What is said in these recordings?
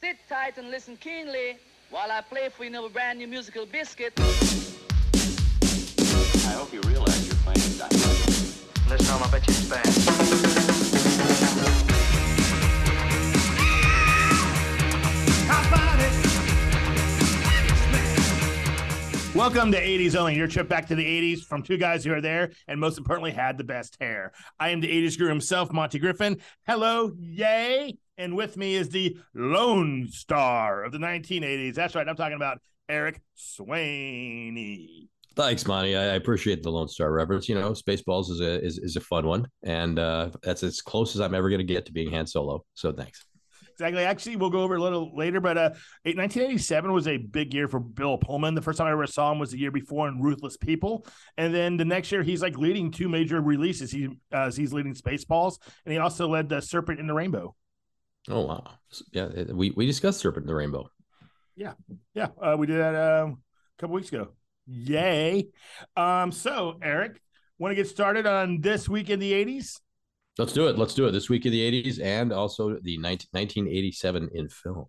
Sit tight and listen keenly while I play for you know a brand new musical biscuit. I hope you realize you're playing a dynamite. Listen, Tom, I bet you it's bad. Welcome to 80s Only, your trip back to the 80s from two guys who are there and most importantly had the best hair. I am the 80s guru himself, Monty Griffin. Hello, yay. And with me is the Lone Star of the 1980s. That's right, I'm talking about Eric Swaney. Thanks, Monty. I appreciate the Lone Star reference. You know, Spaceballs is a is, is a fun one, and uh, that's as close as I'm ever going to get to being Han Solo. So thanks. Exactly. Actually, we'll go over a little later, but uh, 1987 was a big year for Bill Pullman. The first time I ever saw him was the year before in Ruthless People, and then the next year he's like leading two major releases. He uh, he's leading Spaceballs, and he also led the Serpent in the Rainbow. Oh wow, yeah, we we discussed Serpent in the Rainbow. Yeah, uh, we did that um, a couple weeks ago. Yay! Um, so Eric, want to get started on this week in the 80s? Let's do it. Let's do it. This week in the '80s and also the 19, 1987 in film.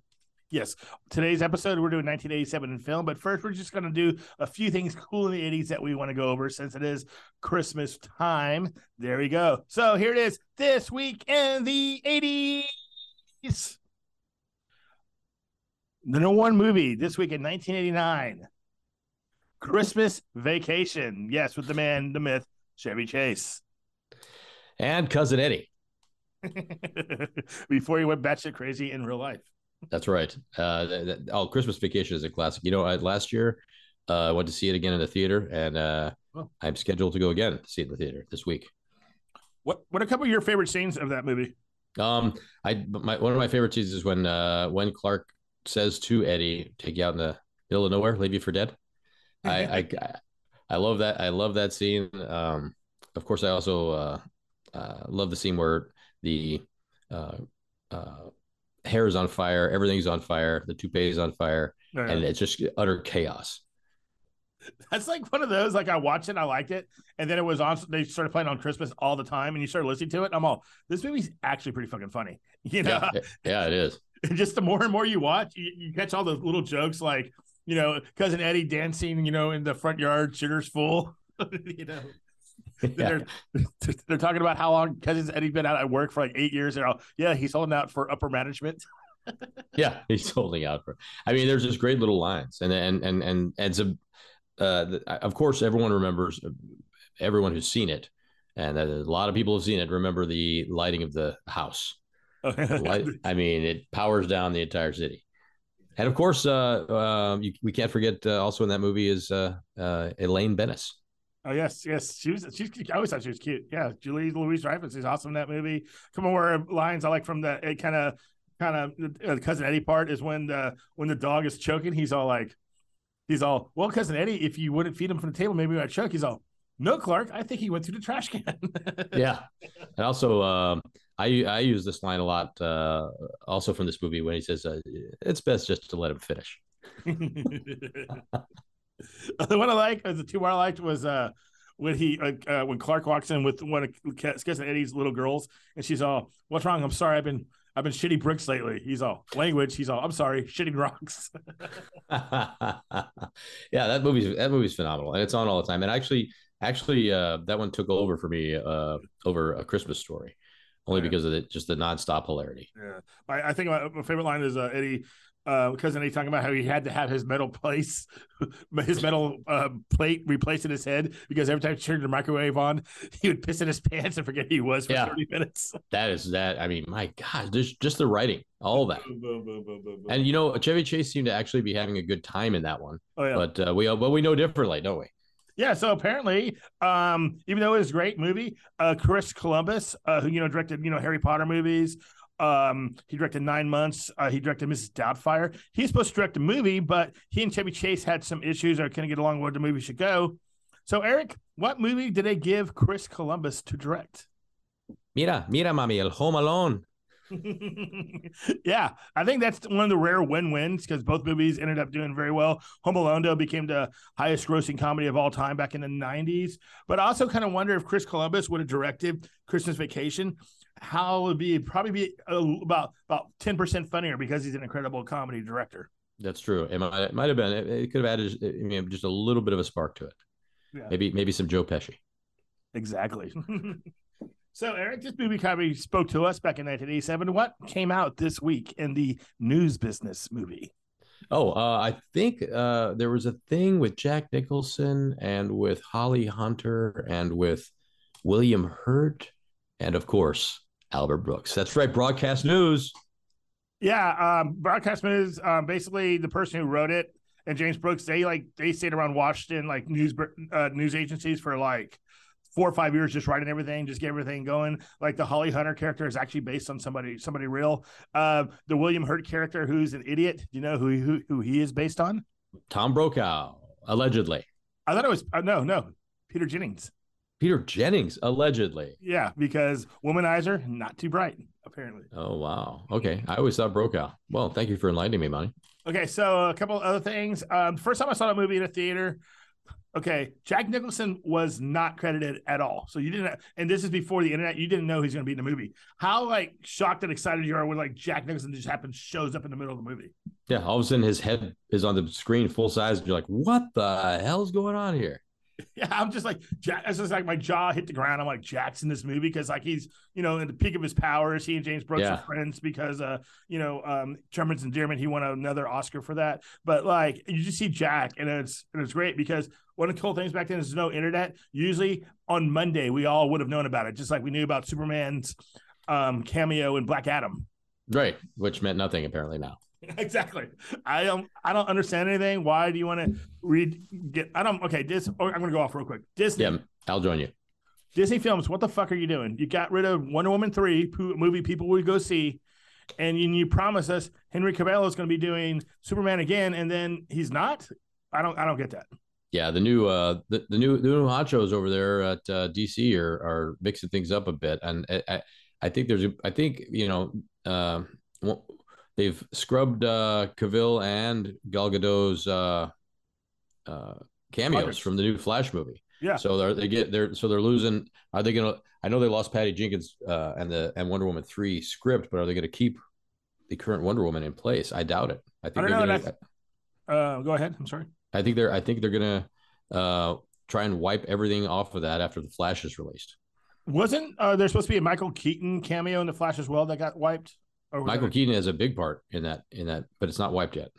Yes. Today's episode, we're doing 1987 in film, but first, we're just going to do a few things cool in the 80s that we want to go over since it is Christmas time. There we go. So here it is this week in the 80s. The number one movie this week in 1989 Christmas Vacation. Yes, with the man, the myth, Chevy Chase. And cousin Eddie. Before he went batshit crazy in real life. That's right. Uh, oh, Christmas Vacation is a classic. You know, I, last year uh, I went to see it again in the theater, and uh, Oh. I'm scheduled to go again to see it in the theater this week. What what are a couple of your favorite scenes of that movie? Um, I my one of my favorite scenes is when uh when Clark says to Eddie, "Take you out in the middle of nowhere, leave you for dead." I I I love that. I love that scene. Um, of course, I also uh, uh love the scene where the uh uh hair is on fire, everything's on fire, the toupee is on fire, and it's just utter chaos. That's like one of those. Like I watched it, I liked it, and then it was on. They started playing on Christmas all the time, and you started listening to it. I'm all, this movie's actually pretty fucking funny. You know, Yeah, yeah, it is. And just the more and more you watch, you, you catch all the little jokes, like you know, cousin Eddie dancing, you know, in the front yard, sugar's full. you know, Yeah. they're they're talking about how long cousin Eddie's been out at work for like eight years. They're all, yeah, he's holding out for upper management. yeah he's holding out for i mean there's just great little lines and and and and, and it's a uh the, of course everyone remembers everyone who's seen it and a lot of people have seen it remember the lighting of the house Light, i mean it powers down the entire city and of course uh, uh you, we can't forget uh, also in that movie is uh uh elaine benes Oh yes, yes. She was. She's. I always thought she was cute. Yeah, Julie Louise Dreyfus is awesome in that movie. Come on, where lines I like from the it kind of, kind of uh, cousin Eddie part is when the when the dog is choking. He's all like, he's all well, cousin Eddie. If you wouldn't feed him from the table, maybe I'd choke. He's all, no, Clark. I think he went through the trash can. yeah and also um i i use this line a lot uh also from this movie when he says uh, it's best just to let him finish the one I like, the two more I liked was uh when he uh, uh, when Clark walks in with one of cousin Eddie's little girls, and she's all, "What's wrong? I'm sorry. I've been I've been shitty bricks lately." He's all language. He's all, "I'm sorry, shitting rocks." yeah, that movie's that movie's phenomenal, and it's on all the time. And actually, actually, uh, that one took over for me uh, over a Christmas story, only Yeah. because of the, just the nonstop hilarity. Yeah, I, I think my, my favorite line is uh, Eddie. Uh, cousin Eddie talking about how he had to have his metal place, his metal uh, plate replaced in his head because every time he turned the microwave on, he would piss in his pants and forget who he was for Yeah. 30 minutes. That is that. I mean, my God, there's just the writing, all that. Boom, boom, boom, boom, boom, boom. And you know, Chevy Chase seemed to actually be having a good time in that one, oh yeah, but uh, we but we know differently, don't we? Yeah, so apparently, um, even though it was a great movie, uh, Chris Columbus, uh, who you know directed you know Harry Potter movies, um, he directed Nine Months. Uh, he directed Mrs. Doubtfire. He's supposed to direct a movie, but he and Chevy Chase had some issues or couldn't get along where the movie should go. So, Eric, what movie did they give Chris Columbus to direct? Mira, mira, mami, el Home Alone. yeah, I think that's one of the rare win-wins because both movies ended up doing very well. Home Alone though became the highest grossing comedy of all time back in the 90s. But I also kind of wonder if Chris Columbus would have directed Christmas Vacation. how it would be probably be about about ten percent funnier because he's an incredible comedy director. That's true. It might, it might have been. It, it could have added I mean, just a little bit of a spark to it. Yeah. Maybe maybe some Joe Pesci. Exactly. so, Eric, this movie kind of spoke to us back in 1987. What came out this week in the news business movie? Oh, uh, I think uh, there was a thing with Jack Nicholson and with Holly Hunter and with William Hurt and of course Albert Brooks. That's right, broadcast news. Yeah, um, broadcast news. Um, basically, the person who wrote it and James Brooks, they like they stayed around Washington like news uh, news agencies for like four or five years, just writing everything, just get everything going. Like the Holly Hunter character is actually based on somebody somebody real. Uh, the William Hurt character, who's an idiot. Do you know who who who he is based on? Tom Brokaw, allegedly. I thought it was uh, no no Peter Jennings. Peter Jennings, allegedly. Yeah, because womanizer, not too bright, apparently. Oh wow. Okay, I always thought Brokaw. Well, thank you for enlightening me, Monty. Okay, so a couple other things. Um, first time I saw that movie in a theater, okay, Jack Nicholson was not credited at all. So you didn't, and this is before the internet. You didn't know he's going to be in the movie. How like shocked and excited you are when like Jack Nicholson just happens shows up in the middle of the movie. Yeah, all of a sudden his head is on the screen full size, and you're like, "What the hell's going on here?" Yeah, I'm just like Jack. It's just like my jaw hit the ground. I'm like Jack's in this movie because like he's you know in the peak of his powers. He and James Brooks Yeah. are friends because uh you know um Terms of Endearment. He won another Oscar for that. But like you just see Jack and it's and it's great because one of the cool things back then is there's no internet. Usually on Monday we all would have known about it, just like we knew about Superman's um cameo in Black Adam. Right, which meant nothing apparently now. exactly. I don't. I don't understand anything. Why do you want to read? Get. I don't. Okay. This. oh, I'm going to go off real quick. Disney. Yeah, I'll join you. Disney Films. What the fuck are you doing? You got rid of Wonder Woman three movie people would go see, and you, you promise us Henry Cavill is going to be doing Superman again, and then he's not. I don't. I don't get that. Yeah, the new uh the, the new the new honchos over there at uh, DC are are mixing things up a bit, and I I, I think there's a, I think you know uh, well, they've scrubbed uh Cavill and Gal Gadot's uh uh cameos from the new Flash movie. Yeah. So they're they get they're so they're losing. Are they gonna? I know they lost Patty Jenkins uh and the and Wonder Woman three script, but are they gonna keep the current Wonder Woman in place? I doubt it. I think I don't they're know, gonna. and Uh, go ahead. I'm sorry. I think they're I think they're gonna uh try and wipe everything off of that after the Flash is released. Wasn't uh, there supposed to be a Michael Keaton cameo in the Flash as well that got wiped? Michael that- Keaton has a big part in that in that, but it's not wiped yet.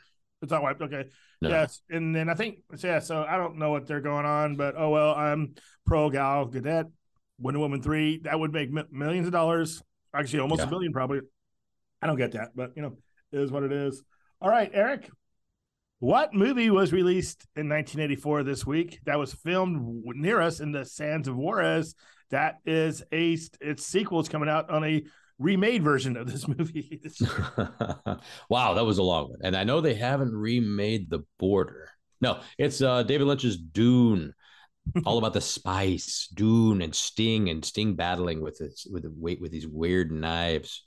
It's not wiped. Okay. No. Yes. And then I think yeah. So I don't know what they're going on, but oh well. I'm pro Gal Gadot, Wonder Woman three. That would make mi- millions of dollars. Actually, almost a Yeah. billion probably. I don't get that, but you know, it is what it is. All right, Eric. What movie was released in 1984 this week that was filmed near us in the Sands of Juarez? That is a its sequel is coming out on a remade version of this movie. wow, that was a long one. And I know they haven't remade the border. No, it's uh David Lynch's Dune. All about the spice, Dune and Sting and Sting battling with with the weight with these weird knives.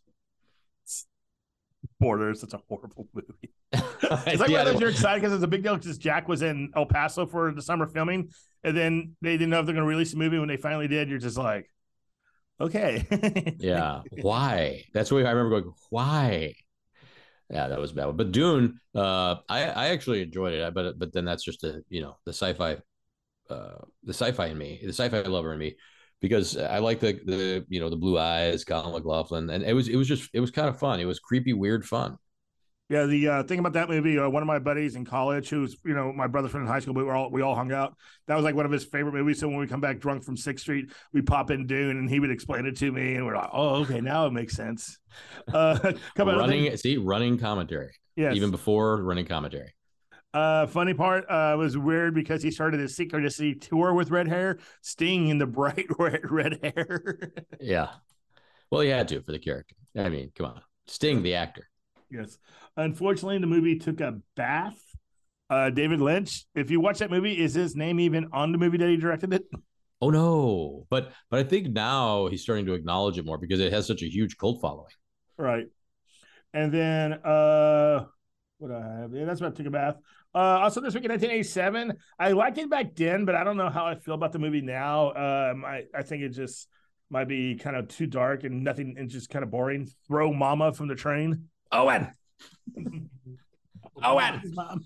Border is such a horrible movie. It's like Yeah, one of those they- you're excited because it's a big deal because Jack was in El Paso for the summer filming, and then they didn't know if they're going to release the movie. When they finally did, you're just like, okay, yeah. Why? That's what i remember going why? Yeah that was bad but dune uh i i actually enjoyed it. But but then that's just a you know the sci-fi uh the sci-fi in me the sci-fi lover in me because i like the the you know the blue eyes colin mclaughlin and it was it was just it was kind of fun. It was creepy weird fun yeah. The uh, thing about that movie, uh, one of my buddies in college, who's you know my brother friend in high school, we were all we all hung out. That was like one of his favorite movies. So when we come back drunk from Sixth Street, we pop in Dune, and he would explain it to me, and we're like, oh, okay, now it makes sense. Uh, running see running commentary Yeah, even before running commentary Uh, funny part uh, was weird because he started his synchronicity tour with red hair, Sting in the bright red, red hair. yeah well he had to for the character i mean come on sting the actor yes. Unfortunately, the movie took a bath. Uh, David Lynch. If you watch that movie, is his name even on the movie that he directed it? Oh no, but but I think now he's starting to acknowledge it more because it has such a huge cult following. Right. And then uh what do I have? Yeah, that's about took a bath. Uh also this week in 1987. I liked it back then, but I don't know how I feel about the movie now. Um I, I think it just might be kind of too dark and nothing and just kind of boring. Throw Mama from the train. Owen. Owen. His mom.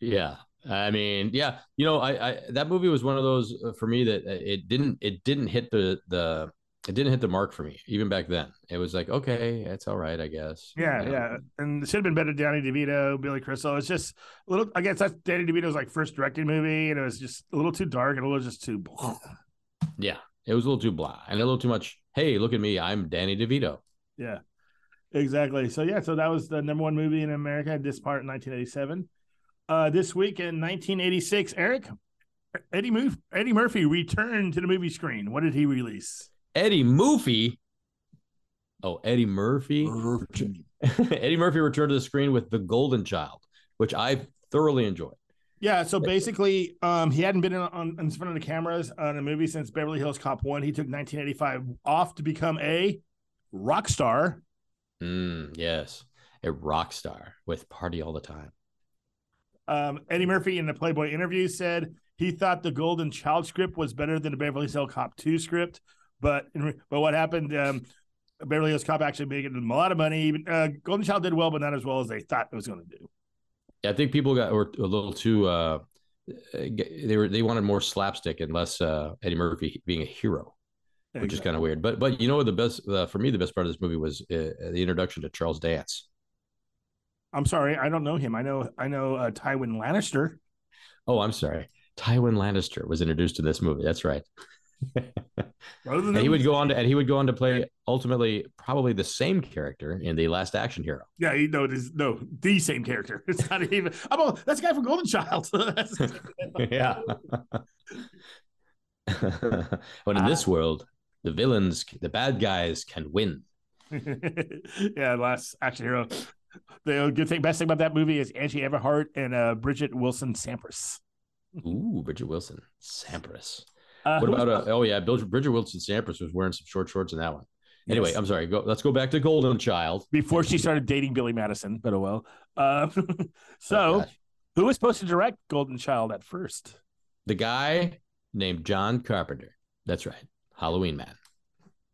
Yeah. I mean, yeah, you know, I, I that movie was one of those uh, for me that uh, it didn't it didn't hit the the it didn't hit the mark for me even back then. It was like, okay, it's all right, I guess. Yeah, You know? yeah, and it should have been better. Danny DeVito, Billy Crystal. It's just a little. I guess that's Danny DeVito's like first directing movie, and it was just a little too dark and a little just too. Yeah. It was a little too blah and a little too much. Hey, look at me. I'm Danny DeVito. Yeah, exactly. So yeah, so that was the number one movie in America. This part in 1987. Uh, this week in 1986, Eric Eddie Murphy, Eddie Murphy returned to the movie screen. What did he release? Eddie Murphy. Oh, Eddie Murphy. Eddie Murphy returned to the screen with The Golden Child, which I thoroughly enjoyed. Yeah, so basically, um, he hadn't been in, on, in front of the cameras on a movie since Beverly Hills Cop One. He took 1985 off to become a rock star. Mm, yes, a rock star with party all the time. Um, Eddie Murphy in the Playboy interview said he thought the Golden Child script was better than the Beverly Hills Cop 2 script, but but what happened? Um, Beverly Hills Cop actually made them a lot of money. Uh, Golden Child did well, but not as well as they thought it was going to do. I think people got were a little too. Uh, they were they wanted more slapstick and less uh, Eddie Murphy being a hero, which is kind of weird. But but you know the best uh, for me the best part of this movie was uh, the introduction to Charles Dance. I'm sorry, I don't know him. I know I know uh, Tywin Lannister. Oh, I'm sorry. Tywin Lannister was introduced in this movie. That's right. Other than and he would go on to and he would go on to play ultimately probably the same character in the Last Action Hero. Yeah, he no, it is no the same character. It's not even. I'm a, that's the guy from Golden Child. Yeah. but in this world, the villains, the bad guys can win. yeah, last action hero. The good thing, best thing about that movie is Angie Everhart and uh, Bridget Wilson Sampras. Ooh, Bridget Wilson, Sampras. Uh, What about uh, oh yeah, Bridget Wilson Sampras was wearing some short shorts in that one. Anyway, Yes. I'm sorry. Go. Let's go back to Golden Child. before she started dating Billy Madison? But oh well. Uh, Oh, so, gosh. who was supposed to direct Golden Child at first? the guy named John Carpenter. That's right, Halloween Man.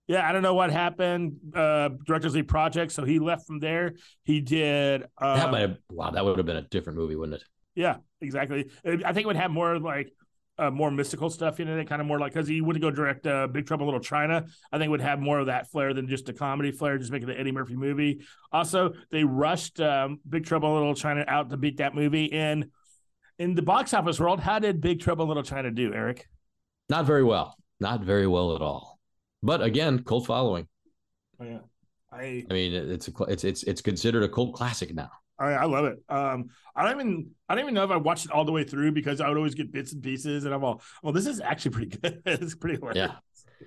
Yeah, I don't know what happened. Uh, Directors League project. So he left from there. He did. Uh, That might have wow. That would have been a different movie, wouldn't it? Yeah, exactly. Uh, I think it would have more like uh, more mystical stuff in it, kind of more like because he wouldn't go direct uh, Big Trouble in Little China. I think it would have more of that flair than just a comedy flair, just making the Eddie Murphy movie. Also, they rushed um, Big Trouble in Little China out to beat that movie. And in the box office world, how did Big Trouble in Little China do, Eric? Not very well. Not very well at all. But again, cult following. Oh, yeah, I I mean, it's a it's it's it's considered a cult classic now. I, I love it. Um, I don't even I don't even know if I watched it all the way through because I would always get bits and pieces, and I'm all, well, this is actually pretty good. it's pretty hilarious.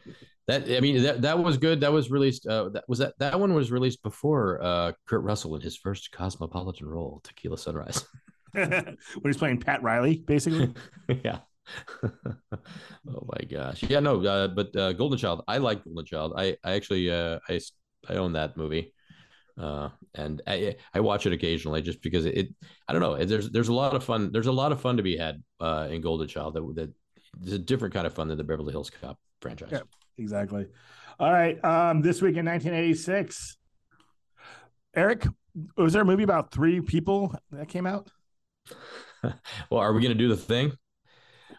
Yeah. That I mean that that was good. That was released. Uh, that was that that one was released before uh, Kurt Russell in his first cosmopolitan role, Tequila Sunrise. when he's playing Pat Riley, basically. yeah. oh my gosh. Yeah. No. Uh, but uh, Golden Child. I like Golden Child. I I actually uh, I I own that movie. Uh, and I I watch it occasionally just because it, I don't know there's there's a lot of fun there's a lot of fun to be had uh, in Golden Child that that is a different kind of fun than the Beverly Hills Cop franchise. Yeah. exactly. All right. Um, this week in 1986, Eric, was there a movie about three people that came out? Well, are we going to do the thing?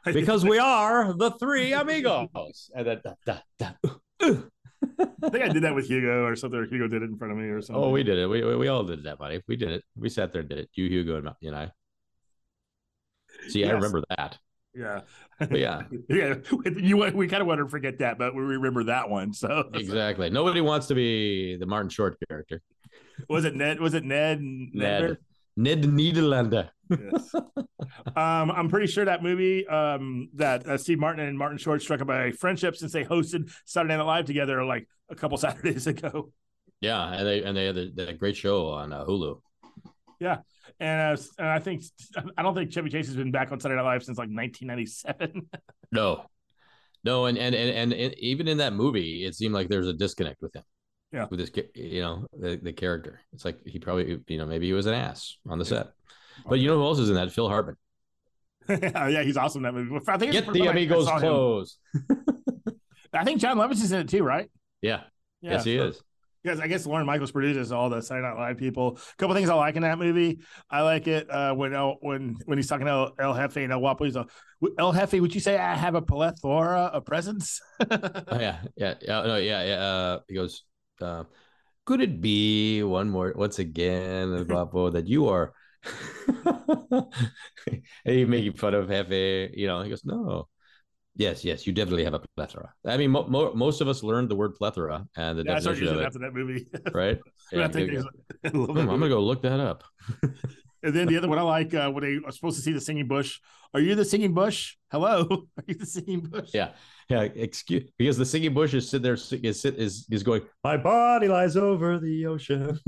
Because we are the three amigos. And then, da, da, da, uh. I think I did that with Hugo or something. Or Hugo did it in front of me or something. oh, we did it. We, we we all did that, buddy. We did it. We sat there and did it. You, Hugo, and you and I. See, I remember that. yeah, But yeah, yeah. You we kind of want to forget that, but we remember that one. So exactly. Nobody wants to be the Martin Short character. was it Ned? Was it Ned? and Ned. Ned Nederlander. Yes. um, I'm pretty sure that movie um, that uh, Steve Martin and Martin Short struck up a friendship since they hosted Saturday Night Live together like a couple Saturdays ago. Yeah, and they and they had a, great show on uh, Hulu. Yeah, and, uh, and I think I don't think Chevy Chase has been back on Saturday Night Live since like 1997. No, no, and and and, and even in that movie, it seemed like there's a disconnect with him. Yeah. with this, you know, the, the character. It's like he probably, you know, maybe he was an ass on the set. But you know who else is in that? Phil Hartman. yeah, he's awesome in that movie. I think Get the time I- I amigos saw clothes. I think Jon Lovitz is in it too, right? Yeah. Yeah, yes, he so- is. Because I guess Lorne Michaels produces all the Saturday Night Live people. A couple things I like in that movie. I like it uh, when El, when when he's talking to El, El Jefe and El Guapo. He's like, El Jefe, would you say I have a plethora of presents? Oh, yeah, yeah, yeah, no, yeah, yeah. Uh, he goes, uh, "Could it be one more once again, El Guapo, that you are?" he making fun of Jefe. You know, he goes, "No, yes, yes, you definitely have a plethora." I mean, mo- mo- most of us learned the word plethora and the yeah, definition of it after that movie. right? Yeah, think good- there's- I love Hmm, I'm movie. gonna go look that up. And then the other one I like uh, when they are supposed to see the singing bush. Are you the singing bush? Hello, are you the singing bush? Yeah, yeah. Excuse because the singing bush is sitting there is is is going. My body lies over the ocean.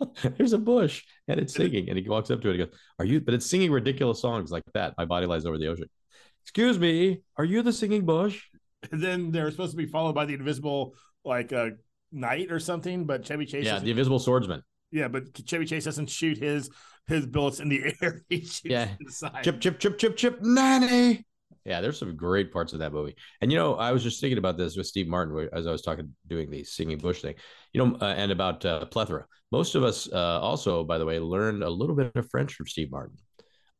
There's a bush and it's singing, and he walks up to it. and goes, "Are you?" But it's singing ridiculous songs like that. My body lies over the ocean. Excuse me, are you the singing bush? And then they're supposed to be followed by the invisible like uh, knight or something. But Chevy Chase, Yeah, the invisible swordsman. yeah, but Chevy Chase doesn't shoot his his bullets in the air. He shoots Yeah. Chip, chip, chip, chip, chip, nanny. Yeah, there's some great parts of that movie. And you know, I was just thinking about this with Steve Martin as I was talking, doing the singing bush thing. You know, uh, and about uh, plethora. Most of us uh, also, by the way, learned a little bit of French from Steve Martin.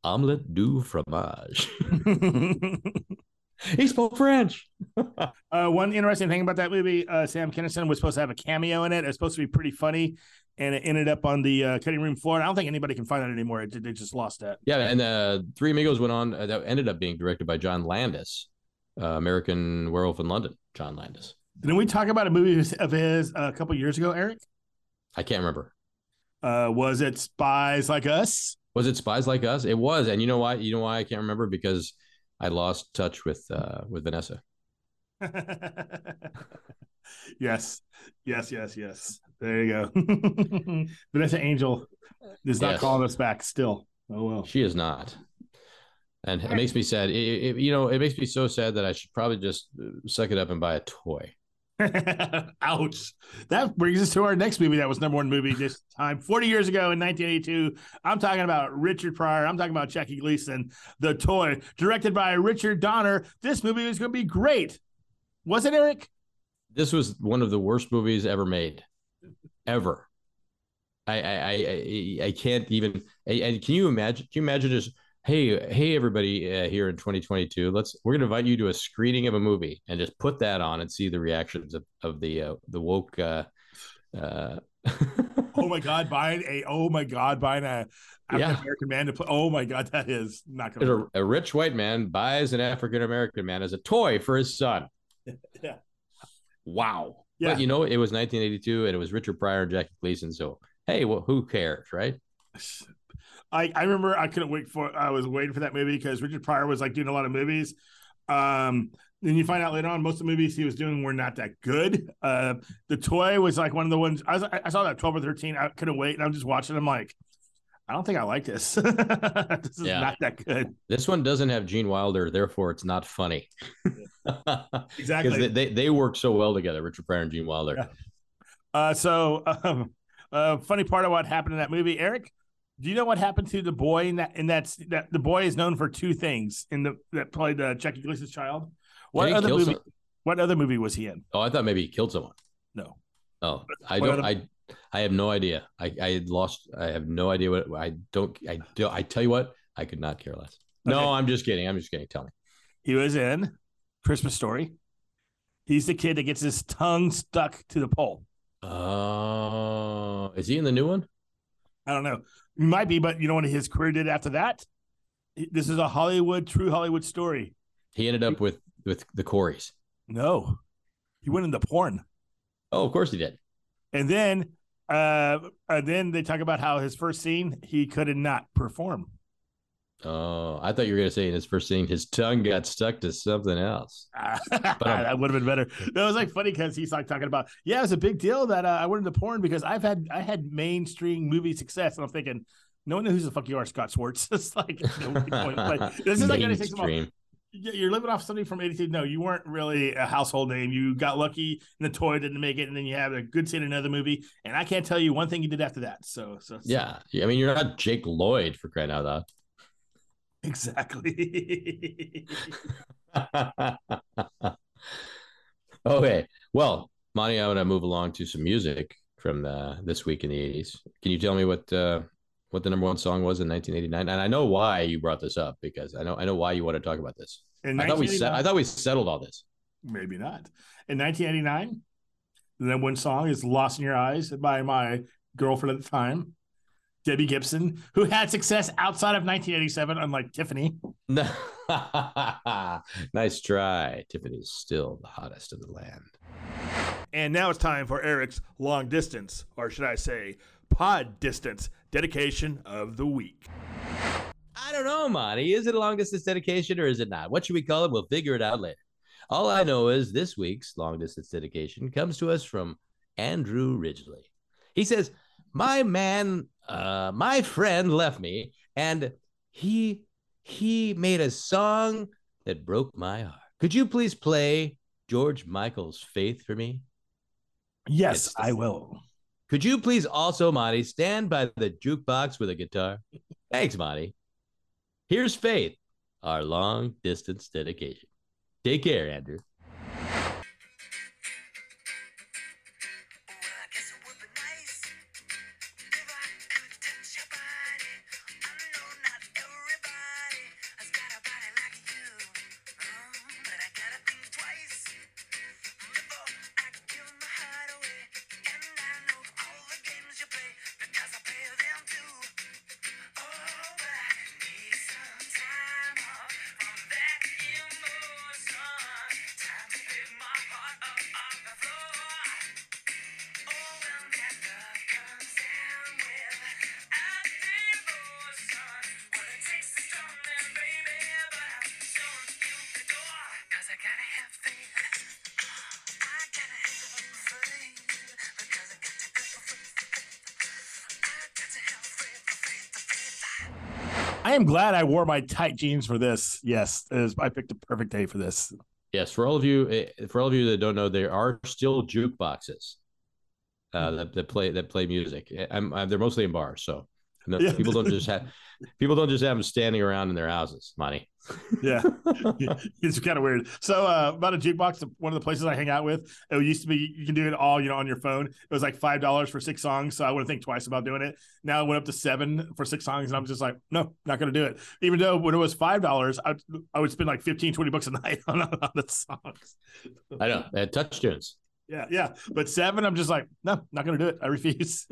Omelette du fromage. he spoke French. Uh, one interesting thing about that movie, uh, Sam Kinison was supposed to have a cameo in it. It was supposed to be pretty funny, and it ended up on the uh, cutting room floor. And I don't think anybody can find it anymore. It, they just lost that. Yeah, and uh, Three Amigos went on. Uh, that ended up being directed by John Landis, uh, American Werewolf in London. John Landis. Didn't we talk about a movie of his a couple years ago, Eric? I can't remember. Uh, was it Spies Like Us? Was it Spies Like Us? It was, and you know why? You know why I can't remember because I lost touch with uh, with Vanessa. yes, yes, yes, yes. There you go. Vanessa Angel is not Yes. calling us back still. Oh well. She is not, and it makes me sad. It, it- you know, it makes me so sad that I should probably just uh, suck it up and buy a toy. Ouch. That brings us to our next movie that was number one movie this time, 40 years ago in 1982. I'm talking about Richard Pryor. I'm talking about Jackie Gleason, The Toy, directed by Richard Donner. This movie was going to be great. Was it, Eric? This was one of the worst movies ever made, ever. I I I, I, can't even. And can you imagine? Can you imagine just hey hey everybody uh, here in 2022? Let's we're gonna invite you to a screening of a movie and just put that on and see the reactions of of the uh, the woke. Uh, uh, Oh my God, buying a, oh my God, buying a African Yeah. American man to play. Oh my God, that is not to a, a rich white man buys an African American man as a toy for his son. Yeah. Wow. Yeah. But you know, it was 1982 and it was Richard Pryor and Jackie Gleason. So, hey, well, who cares, right? I, I remember I couldn't wait for I was waiting for that movie because Richard Pryor was like doing a lot of movies. Um, then you find out later on most of the movies he was doing were not that good. Uh, the toy was like one of the ones I, was, I saw that twelve or thirteen. I couldn't wait, and I'm just watching. I'm like, I don't think I like this. this is Yeah. not that good. This one doesn't have Gene Wilder, therefore it's not funny. Exactly. Because they, they, they work so well together, Richard Pryor and Gene Wilder. Yeah. Uh, so, um, uh, funny part of what happened in that movie, Eric. Do you know what happened to the boy in that? And that's that the boy is known for two things in the that played the uh, Jackie Gleason's child. What other movie? some- What other movie was he in? Oh, I thought maybe he killed someone. No. Oh, I What don't. other- I I have no idea. I I had lost. I have no idea what. I don't. I do. I tell you what. I could not care less. No, I'm just kidding. I'm just kidding. Tell me. He was in Christmas Story. He's the kid that gets his tongue stuck to the pole. Oh, is he in the new one? I don't know. He might be, but you know what his career did after that? This is a Hollywood, true Hollywood story. He ended up with with the Coreys. No, he went into porn. Oh, of course he did. And then, uh, and then they talk about how his first scene he could not perform. Oh, I thought you were gonna say in his first scene, his tongue got stuck to something else. But that would have been better. That was like funny because he's like talking about, yeah, it was a big deal that uh, I went into porn because I've had I had mainstream movie success, and I'm thinking, no one knows who the fuck you are, Scott Schwartz. it's like, no. Like, this is like anything small. Mainstream. Yeah, you're living off something from 82. No, you weren't really a household name. You got lucky and the toy didn't make it, and then you have a good scene in another movie. And I can't tell you one thing you did after that. So, so, so- Yeah, I mean, you're not Jake Lloyd for crying out exactly. Okay. Well, Monty, I want to move along to some music from the, this week in the 80s. Can you tell me what uh, what the number one song was in 1989? And I know why you brought this up because I know I know why you want to talk about this. In I thought we set, 1989 I thought we settled all this. maybe not. In 1989, the number one song is "Lost in Your Eyes" by my girlfriend at the time, Debbie Gibson, who had success outside of 1987, unlike Tiffany. nice try. Tiffany's still the hottest in the land. And now it's time for Eric's long distance, or should I say, pod distance dedication of the week. I don't know, Monty. Is it a long distance dedication or is it not? What should we call it? We'll figure it out later. All I know is this week's long distance dedication comes to us from Andrew Ridgeley. He says, My man, uh, my friend left me, and he he made a song that broke my heart. Could you please play George Michael's Faith for me? Yes, I will. Could you please also, Monty, stand by the jukebox with a guitar? Thanks, Monty. Here's Faith, our long distance dedication. Take care, Andrew. Am glad I wore my tight jeans for this. Yes, I picked a perfect day for this. Yes, for all of you, eh, for all of you that don't know, there are still jukeboxes uh, that, that play that play music. Eh, I'm, i they're mostly in bars, so no- Yeah. people don't just have people don't just have them standing around in their houses, Monty. Yeah, it's kind of weird. So, uh, about a jukebox, one of the places I hang out with, it used to be you can do it all, you know, on your phone. It was like five dollars for six songs, so I wouldn't think twice about doing it. Now it went up to seven for six songs, and I'm just like, no, not going to do it. Even though when it was five dollars, I, I would spend like 15, 20 bucks a night on, on the songs. I know. Uh, touch tunes. Yeah, yeah. But seven, I'm just like, no, not going to do it. I refuse.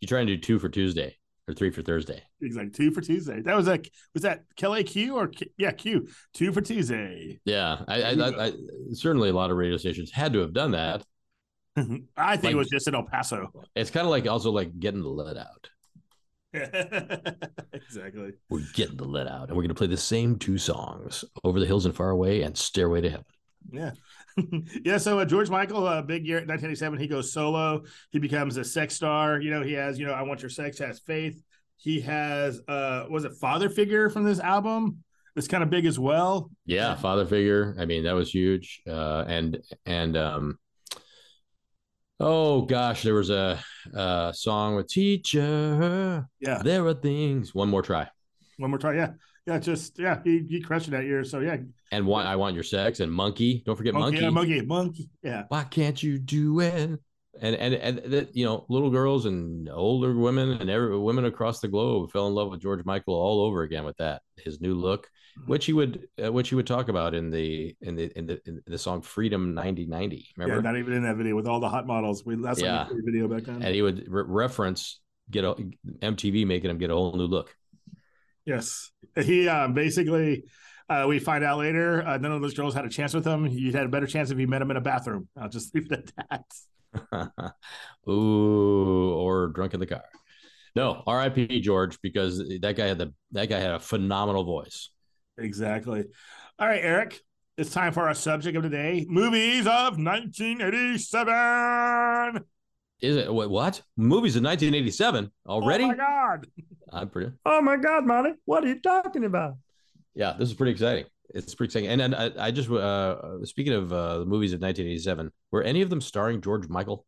You try and do two for Tuesday or three for Thursday. Exactly. two for Tuesday. That was like, was that Kelly Q or K- yeah Q? Two for Tuesday. Yeah, I, I, I, I certainly a lot of radio stations had to have done that. Mm-hmm. I think Like- it was just in El Paso. It's kind of like also like getting the let out. exactly. We're getting the let out, and we're going to play the same two songs, "Over the Hills and Far Away" and "Stairway to Heaven." Yeah. yeah. So uh, George Michael, uh, big year, 1987, he goes solo. He becomes a sex star. You know, he has, you know, I Want Your Sex, has Faith. He has, uh, was it Father Figure from this album? It's kind of big as well. Yeah, father figure. I mean, that was huge. Uh, and and um, oh gosh, there was a, a song with "Teacher." Yeah. There are things. One more try. One more try. Yeah. Yeah. Just, yeah. He, he crushed it that year. So, yeah. And one, I want your sex and monkey. Don't forget monkey. Yeah, monkey. Monkey. Yeah. Why can't you do it? And and and that you know, little girls and older women and every women across the globe fell in love with George Michael all over again with that his new look, which he would uh, which he would talk about in the in the in the in the song Freedom 9090. Yeah. Not even in that video with all the hot models. We, that's Yeah. video back then. and he would re- reference get a MTV making him get a whole new look. Yes, he um, basically. Uh, we find out later uh, none of those girls had a chance with him. You had a better chance if you met him in a bathroom. I'll just leave it at that. Ooh, or drunk in the car. No, R.I.P. George, because that guy had the that guy had a phenomenal voice. Exactly. All right, Eric. It's time for our subject of today: movies of 1987. Is it what? what? Movies in 1987 already? Oh my God! I'm pretty. Oh my God, Monty, what are you talking about? Yeah, this is pretty exciting. It's pretty exciting. And then I, I just uh speaking of uh the movies of 1987, were any of them starring George Michael?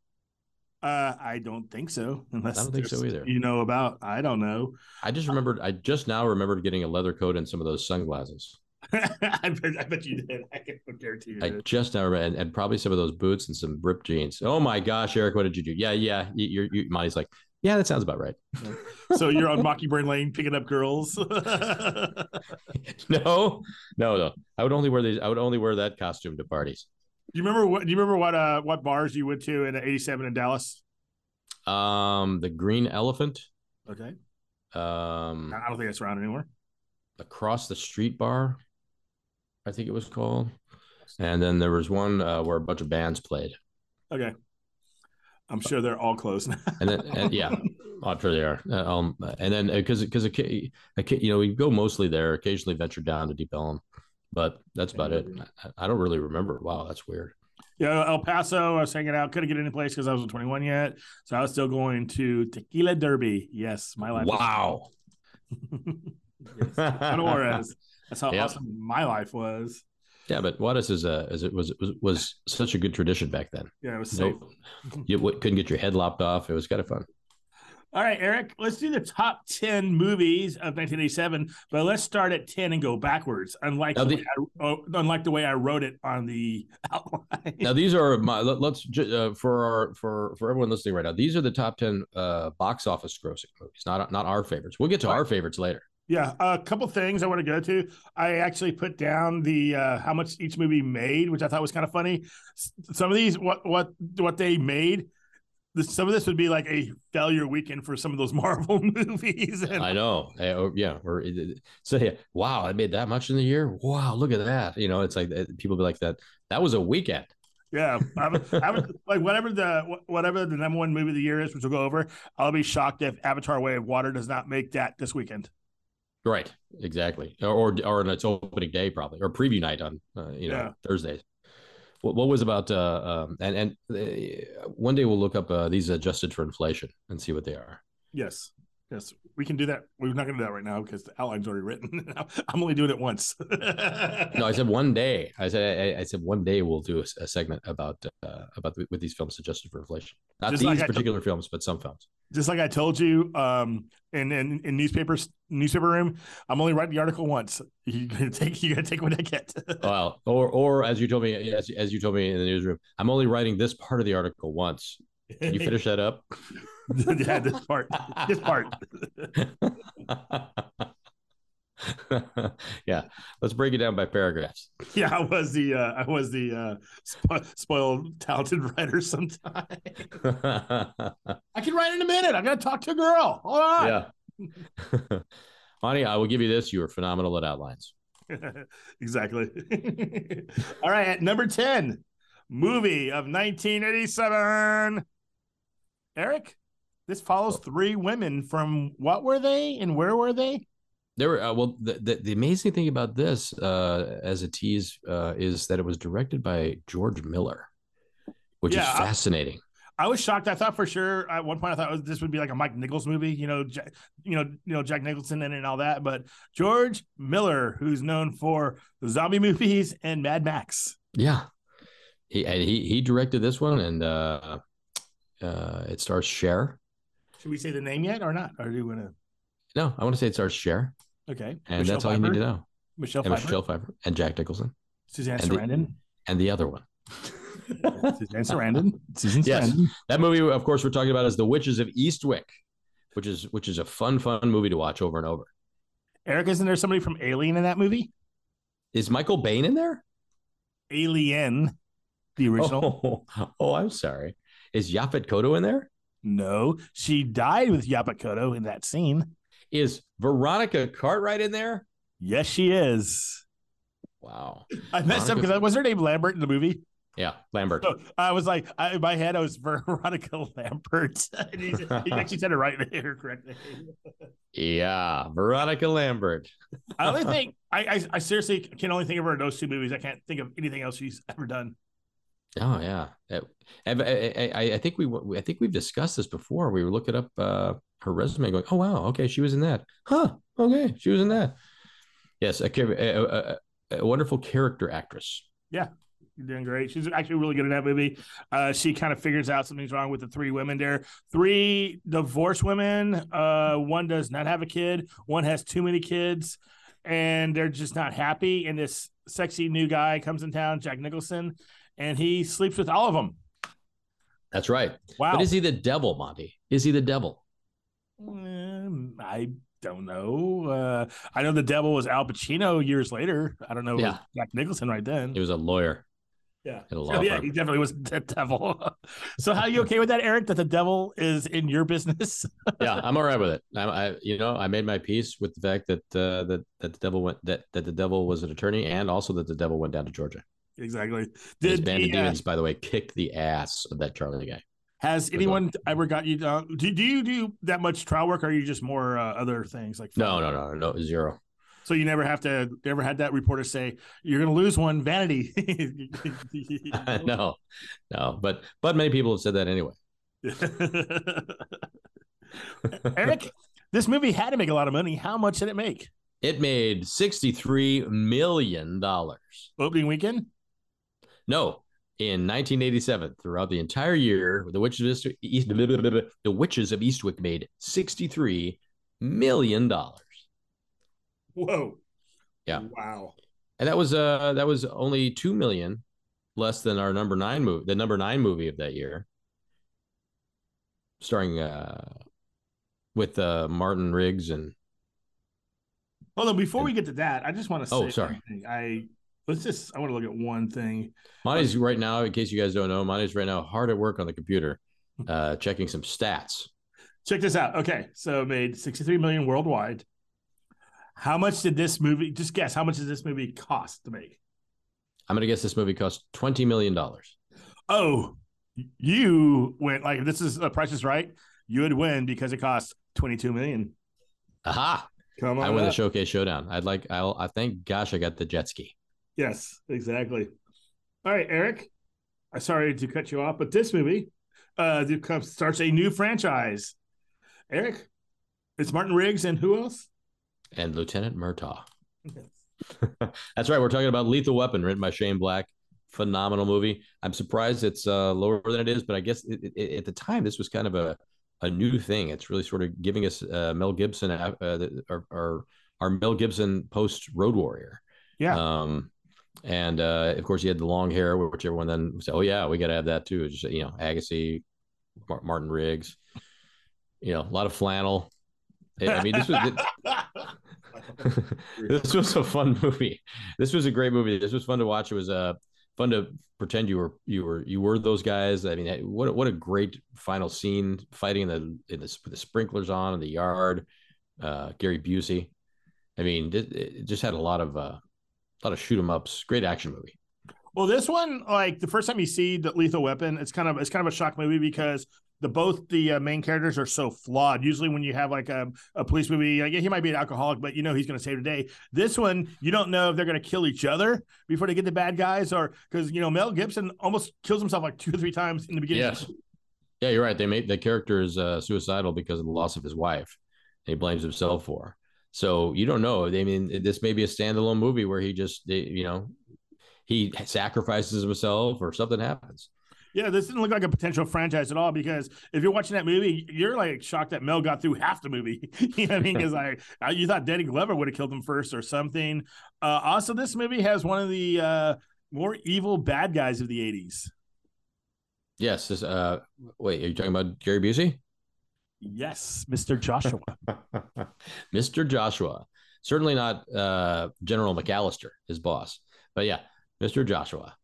Uh, I don't think so. Unless I don't think so either. You know about? I don't know. I just remembered. I just now remembered getting a leather coat and some of those sunglasses. I, bet, I bet you did. I can guarantee you I did. just now remember, and, and probably some of those boots and some ripped jeans. Oh my gosh, Eric, what did you do? Yeah, yeah. you- You're, you, Monty's like, yeah, that sounds about right. so you're on Mockingbird Lane picking up girls. no, no, no. I would only wear these. I would only wear that costume to parties. Do you remember what? Do you remember what? Uh, what bars you went to in '87 in Dallas? Um, the Green Elephant. Okay, Um, I don't think that's around anymore. across the street bar, I think it was called. And then there was one uh, where a bunch of bands played. Okay, I'm sure they're all closed now. And then, and, yeah, I'm sure they are. Uh, um, and then because because a kid, a you know, we go mostly there. Occasionally venture down to Deep Ellum, but that's about it. I, I don't really remember. Wow, that's weird. Yeah, El Paso. I was hanging out. Couldn't get any place because I wasn't 21 yet, so I was still going to Tequila Derby. Yes, my life. Wow. yes. That's how Yep. awesome my life was. Yeah, but Juarez is a is it was was was such a good tradition back then. Yeah, it was safe. No, you couldn't get your head lopped off. It was kind of fun. All right, Eric, let's do the top 10 movies of 1987, but let's start at 10 and go backwards, unlike, the, the- way I, oh, unlike the way I wrote it on the outline. Now these are my let, us uh, for our for for everyone listening right now. These are the top ten uh, box office grossing movies, not not our favorites. We'll get to our favorites later. Yeah, a couple things I want to go to. I actually put down the uh, how much each movie made, which I thought was kind of funny. Some of these, what what what they made. This, some of this would be like a failure weekend for some of those Marvel movies. And I know, Uh, or, yeah, or so yeah. Wow, I made that much in the year. Wow, look at that. You know, it's like people be like that. That was a weekend. Yeah, I would, I would, like whatever the whatever the number one movie of the year is, which we'll go over. I'll be shocked if Avatar: Way of Water does not make that this weekend. Right, exactly, or or, on its opening day probably, or preview night on uh, you know Yeah. Thursdays. What, what was about uh, um, and and uh, one day we'll look up uh, these adjusted for inflation and see what they are. Yes, yes, we can do that. We're not going to do that right now because the outline's already written. I'm only doing it once. No, I said one day. I said I, I said one day we'll do a, a segment about uh, about the, with these films suggested for inflation. Not Just these like particular films, but some films. Just like I told you, um, in in, in newspapers newspaper room, I'm only writing the article once. You gotta take you gotta take what I get. Well, or or as you told me, as, as you told me in the newsroom, I'm only writing this part of the article once. Can you finish that up? yeah, this part, this part. yeah, let's break it down by paragraphs. Yeah, I was the uh, I was the uh, spo- spoiled talented writer. Sometimes I can write in a minute. I gotta talk to a girl. Hold on. yeah. Monty, I will give you this. You are phenomenal at outlines. exactly. All right, at number 10, movie of 1987. Eric, this follows three women from what were they and where were they? There were uh, well, the, the the amazing thing about this, uh, as a tease, uh, is that it was directed by George Miller, which Yeah, is fascinating. I was shocked. I thought for sure at one point I thought was- this would be like a Mike Nichols movie, you know, Jack, you know, you know Jack Nicholson in it and all that. But George Miller, who's known for the zombie movies and Mad Max. Yeah, he and he he directed this one, and uh, uh, it stars Cher. Should we say the name yet or not? Or do you want to? No, I want to say it stars Cher, Okay, and Michelle that's all you need to know. Michelle And Pfeiffer, Michelle Pfeiffer and Jack Nicholson Suzanne and the- Sarandon, and the other one. Suzanne Sarandon, Susan Yes. Sarandon. That movie, of course, we're talking about is The Witches of Eastwick, which is which is a fun, fun movie to watch over and over. Eric, isn't there somebody from Alien in that movie? Is Michael Bain in there? Alien, the original. Oh, oh, I'm sorry. Is Yaphet Kotto in there? No, she died with Yaphet Kotto in that scene. Is Veronica Cartwright in there? Yes, she is. Wow. I messed up because was her name Lambert in the movie? Yeah, Lambert. So I was like, I, in my head, I was Veronica Lambert. He actually said it right there, correctly. Yeah, Veronica Lambert. I only think I, I, I seriously can only think of her in those two movies. I can't think of anything else she's ever done. Oh yeah, I, I, I- I think we I think we've discussed this before. We were looking up uh, her resume, going, "Oh wow, okay, she was in that. Huh? Okay, she was in that." Yes, a, a, a, a wonderful character actress. Yeah, you're doing great. She's actually really good in that movie. Uh, she kind of figures out something's wrong with the three women there. Three divorced women. Uh, one does not have a kid. One has too many kids, and they're just not happy. And this sexy new guy comes in town, Jack Nicholson, and he sleeps with all of them. That's right. Wow. But is he the devil, Monty? Is he the devil? Um, I don't know. Uh, I know the devil was Al Pacino years later. I don't know. if it was Yeah. Jack Nicholson right then. He was a lawyer Yeah. a law So, yeah, he definitely was the devil. so, how are you okay with that, Eric? That the devil is in your business? yeah, I'm all right with it. I, I, you know, I made my peace with the fact that uh, that that the devil went that that the devil was an attorney, and also that the devil went down to Georgia. Exactly. His Did band of uh, demons, by the way, kicked the ass of that Charlie guy. has anyone ever got you down? Do, do you do that much trial work, or are you just more uh, other things like? No, no, no, no, zero. So you never have to ever had that reporter say you're going to lose one vanity. no, no, but but many people have said that anyway. Eric, this movie had to make a lot of money. How much did it make? It made sixty-three million dollars. Opening weekend? No, in 1987, throughout the entire year, the witches of East, the witches of Eastwick made 63 million dollars, Whoa. Yeah. Wow. and that was uh that was only two million less than our number nine movie, the number nine movie of that year, starring uh with uh Martin Riggs and on, before we get to that, I just want to say Oh, sorry. I let's just I want to look at one thing. Monty's right now. In case you guys don't know, Monty's right now hard at work on the computer, uh checking some stats. Check this out. Okay, so made 63 million worldwide. How much did this movie just guess how much did this movie cost to make? I'm gonna guess this movie cost 20 million dollars. Oh, you went like this is a price is right, you would win because it cost 22 million. Aha! Come on. I win the showcase showdown. I'd like. I'll. I thank gosh I got the jet ski. Yes, exactly. All right, Eric. I'm sorry to cut you off, but this movie uh starts a new franchise. Eric, it's Martin Riggs and who else? and Lieutenant Murtaugh. That's right. We're talking about Lethal Weapon, written by Shane Black. Phenomenal movie. I'm surprised it's uh, lower than it is, but I guess it, it, at the time this was kind of a, a new thing. It's really sort of giving us uh, Mel Gibson, uh, the- our, our our Mel Gibson post Road Warrior. Yeah. Um, and uh, of course he had the long hair, which everyone then said, "Oh yeah, we got to have that too." Just you know Agassi, Mar- Martin Riggs, you know a lot of flannel. I mean, this was this was a fun movie. This was a great movie. This was fun to watch. It was uh fun to pretend you were you were you were those guys. I mean, what what a great final scene fighting in the in the, the sprinklers on in the yard. Uh, Gary Busey. I mean, it, it just had a lot of uh, lot of shoot 'em ups. Great action movie. Well, this one, like the first time you see the Lethal Weapon, it's kind of it's kind of a shock movie because the both the uh, main characters are so flawed. Usually, when you have like a, a police movie, like, yeah, he might be an alcoholic, but you know he's going to save the day. This one, you don't know if they're going to kill each other before they get the bad guys, or because you know Mel Gibson almost kills himself like two or three times in the beginning. Yes. Yeah, you're right. They made the character is uh, suicidal because of the loss of his wife. He blames himself for. So you don't know. I mean, this may be a standalone movie where he just, you know, he sacrifices himself or something happens. Yeah, this didn't look like a potential franchise at all because if you're watching that movie, you're like shocked that Mel got through half the movie. you know what I mean? Because I, I, you thought Danny Glover would have killed him first or something. Uh, also, this movie has one of the uh, more evil bad guys of the '80s. Yes. This, uh, wait, are you talking about Gary Busey? Yes, Mr. Joshua. Mr. Joshua. Certainly not uh, General McAllister, his boss. But yeah, Mr. Joshua.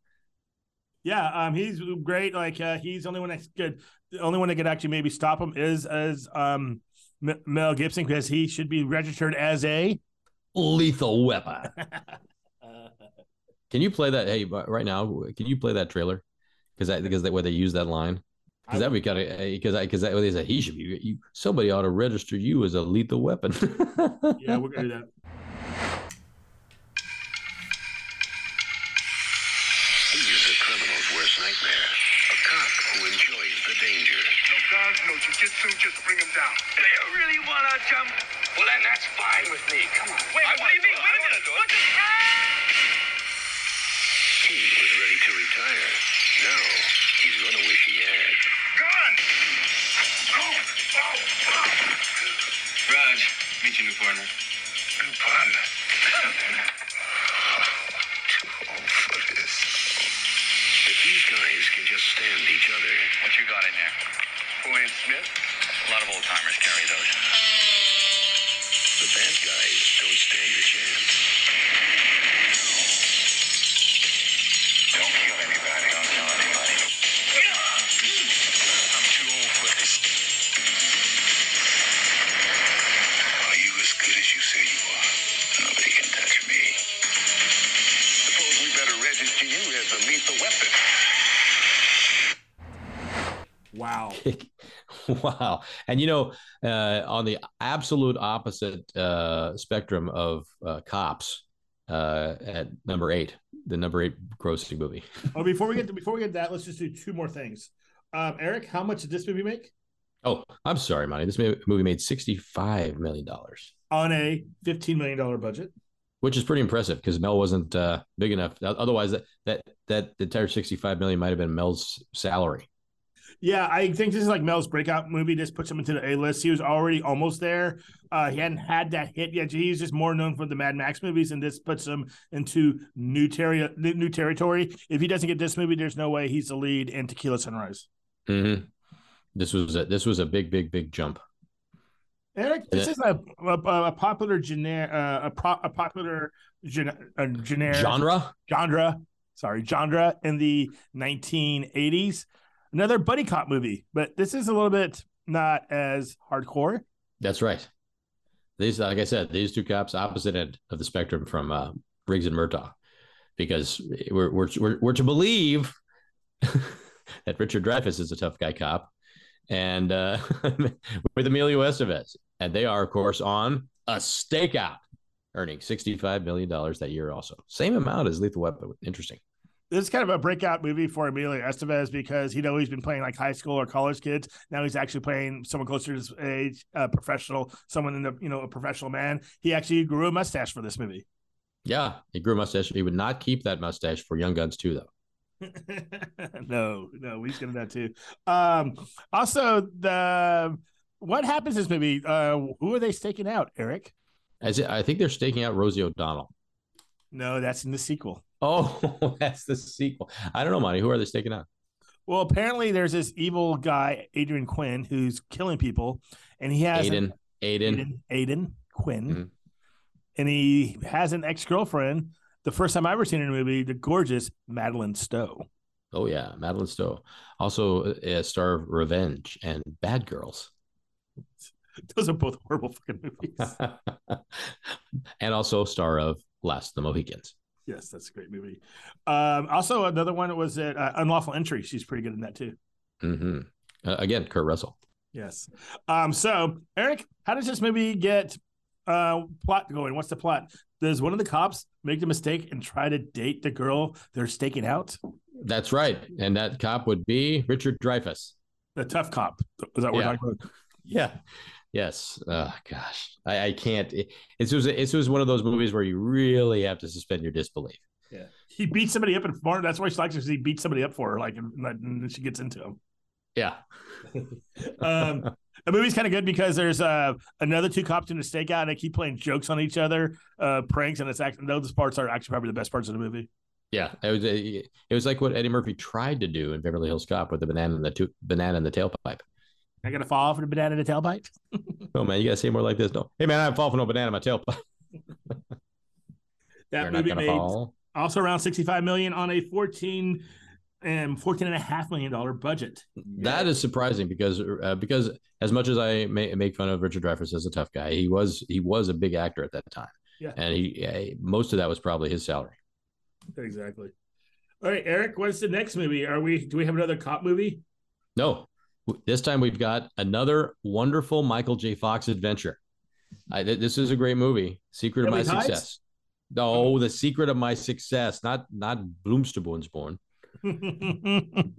yeah, um, he's great. Like uh, he's the only one that could, the only one that could actually maybe stop him is as um, M- Mel Gibson because he should be registered as a. Lethal weapon. Can you play that? Hey, right now, can you play that trailer? Because that because that where they use that line. Because that'd be kind of eh, because I because that way they said he should be you. Somebody ought to register you as a lethal weapon. yeah, we're gonna do that. He is a criminal's worst nightmare. A cop who enjoys the danger. No guns, no jujitsu, just bring him down. Do you really want to jump? Well, then that's fine with me. Come on. Wait, what do you mean? Wait a minute. What the He was ready to retire. Now, he's going to wish he had. Raj, meet your new partner. New partner. Too old for this. If these guys can just stand each other, What you got in there? Wayne Smith? A lot of old timers carry those. the bad guys don't stand a chance. Wow. wow. And you know, uh, on the absolute opposite uh, spectrum of uh, cops, uh, at number eight, the number eight grossing movie. Oh, before we get to, before we get to that, let's just do two more things. Um, Eric, how much did this movie make Oh, I'm sorry, Monty. This movie made $65 million, on a fifteen million dollar budget? which is pretty impressive because Mel wasn't uh, big enough. Otherwise, that, that, that entire 65 million might have been Mel's salary. Yeah, I think this is like Mel's breakout movie. This puts him into the A list. He was already almost there. Uh, he hadn't had that hit yet. He's just more known for the Mad Max movies, and this puts him into new, terri- new territory. If he doesn't get this movie, there's no way he's the lead in Tequila Sunrise. hmm This was a, this was a big, big, big jump. Eric, this is a a, popular gener uh, a, pro, a popular a generic Genre? genre. Sorry, genre in the 1980s. Another buddy cop movie, but this is a little bit not as hardcore. That's right. These, like I said, these two cops opposite end of the spectrum from uh, Riggs and Murtaugh, because we're we're we're, we're to believe that Richard Dreyfuss is a tough guy cop, and uh, with Emilio Estevez, and they are of course on a stakeout, earning sixty five million dollars that year. Also, same amount as Lethal Weapon. Interesting. This is kind of a breakout movie for Emilio Estevez because he'd always been playing like high school or college kids. Now he's actually playing someone closer to his age, a professional, someone in the you know a professional man. He actually grew a mustache for this movie. Yeah, he grew a mustache. He would not keep that mustache for Young Guns too, though. no, no, we get that too. Um, also, the what happens in this movie? Uh, who are they staking out, Eric? As it, I think they're staking out Rosie O'Donnell. No, that's in the sequel. Oh, that's the sequel. I don't know, Monty. Who are they staking out? Well, apparently there's this evil guy, Adrian Quinn, who's killing people, and he has Aiden. Aiden. Aiden, Aiden Quinn, Mhm. and he has an ex girlfriend. The first time I ever seen her in a movie, the gorgeous Madeleine Stowe. Oh yeah, Madeleine Stowe. Also a star of Revenge and Bad Girls. Those are both horrible fucking movies. and also star of Last of the Mohicans. yes, that's a great movie. Um, also, another one was at uh, Unlawful Entry. She's pretty good in that too. hmm Uh, again, Kurt Russell. Yes. Um, so Eric, how does this movie get uh plot going? What's the plot? Does one of the cops make the mistake and try to date the girl they're staking out? That's right. And that cop would be Richard Dreyfuss. The tough cop. Is that what we're talking about? Yeah. Yes. Oh gosh. I, I can't. It, it was it was one of those movies where you really have to suspend your disbelief. Yeah. He beats somebody up in farm. That's why she likes her. He beats somebody up for her, like, and, and then she gets into him. Yeah. Um, the movie's kind of good because there's uh another two cops in the stakeout and they keep playing jokes on each other, uh, pranks, and it's actually those parts are actually probably the best parts of the movie. Yeah. It was it was like what Eddie Murphy tried to do in Beverly Hills Cop with the banana and the two, banana and the tailpipe. I gotta fall off the banana in the tailpipe. Oh man, you gotta say more like this. No. Hey man, I'm falling for no banana in my tailpipe. That You're not movie gonna made fall. also around 65 million on a 14 and 14 and a half million dollar budget. That is surprising because uh, because as much as I may make fun of Richard Dreyfuss as a tough guy, he was he was a big actor at that time, Yeah. and he uh, most of that was probably his salary. Exactly. All right, Eric, what's the next movie? Are we do we have another cop movie? No, this time we've got another wonderful Michael J. Fox adventure. I, th- this is a great movie. Secret of my success. No, the secret of my success, not not Bloomsterborn.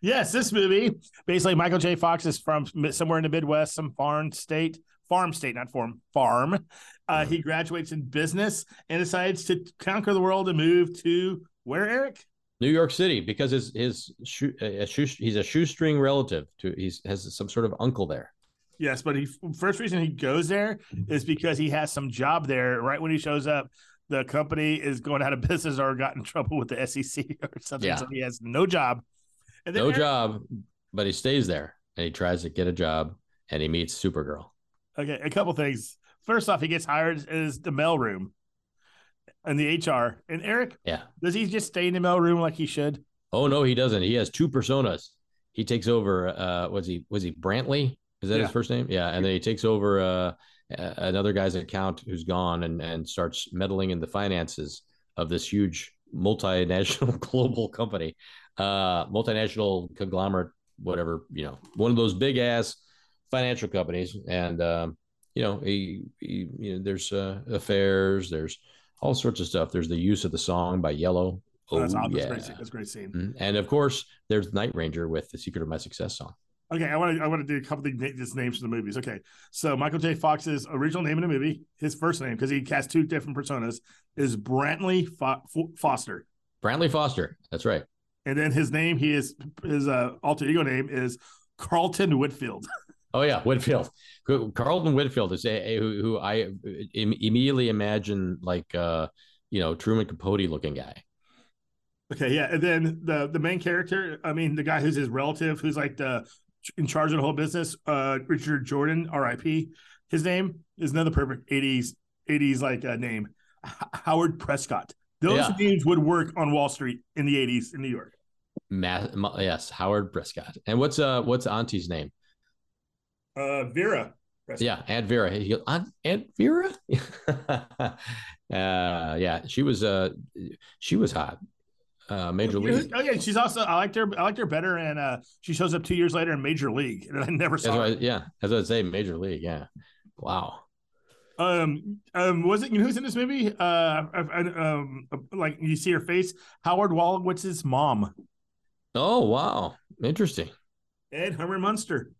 yes, this movie basically Michael J. Fox is from somewhere in the Midwest, some farm state, farm state, not farm, farm. Uh, he graduates in business and decides to conquer the world and move to where, Eric? New York City, because his his shoe, a shoe, he's a shoestring relative to he's has some sort of uncle there. Yes, but he first reason he goes there mm-hmm. is because he has some job there. Right when he shows up, the company is going out of business or got in trouble with the SEC or something. Yeah. So he has no job. No Eric- job, but he stays there and he tries to get a job and he meets Supergirl. Okay, a couple things. First off, he gets hired as the mail in the HR. And Eric, Yeah. does he just stay in the mail room like he should? Oh no, he doesn't. He has two personas. He takes over. Uh, was he was he Brantley? Is that Yeah. his first name? Yeah, and then he takes over uh, another guy's account who's gone and and starts meddling in the finances of this huge multinational global company, uh, multinational conglomerate, whatever you know, one of those big ass financial companies. And um, you know, he, he you know, there's uh, affairs, there's all sorts of stuff. There's the use of the song by Yello. Oh, that's, Oh, yeah. great, that's a great scene. Mhm. And of course, there's Night Ranger with the Secret of My Success song. Okay, I want to I want to do a couple of the just names for the movies. Okay, so Michael J. Fox's original name in the movie, his first name because he cast two different personas, is Brantley Fo- Foster, Brantley Foster. That's right. and then his name he is his uh, alter ego name is Carlton Whitfield. Oh yeah, Whitfield. Carlton Whitfield is a, a- who, who I im- immediately imagine like uh, you know Truman Capote looking guy. Okay, yeah, and then the the main character, I mean, the guy who's his relative, who's like the in charge of the whole business, uh, Richard Jordan, R.I.P. His name is another perfect '80s '80s like uh, name, H- Howard Prescott. Those Yeah. names would work on Wall Street in the '80s in New York. Ma- yes, Howard Prescott. And what's uh what's Auntie's name? Uh, Vera. Prescott. Yeah, Aunt Vera. He goes, Aunt, Aunt Vera. uh, yeah, she was uh she was hot. Uh, Major You know League. Oh yeah, she's also I liked her. I liked her better, and uh, she shows up two years later in Major League, and I never saw what her. I, yeah, as I say, Major League. Yeah. Wow. Um, um, was it you know who's in this movie? Uh, I, I, um, like you see her face, Howard Wollowitz's mom, Oh wow, interesting. Ed Herman Munster.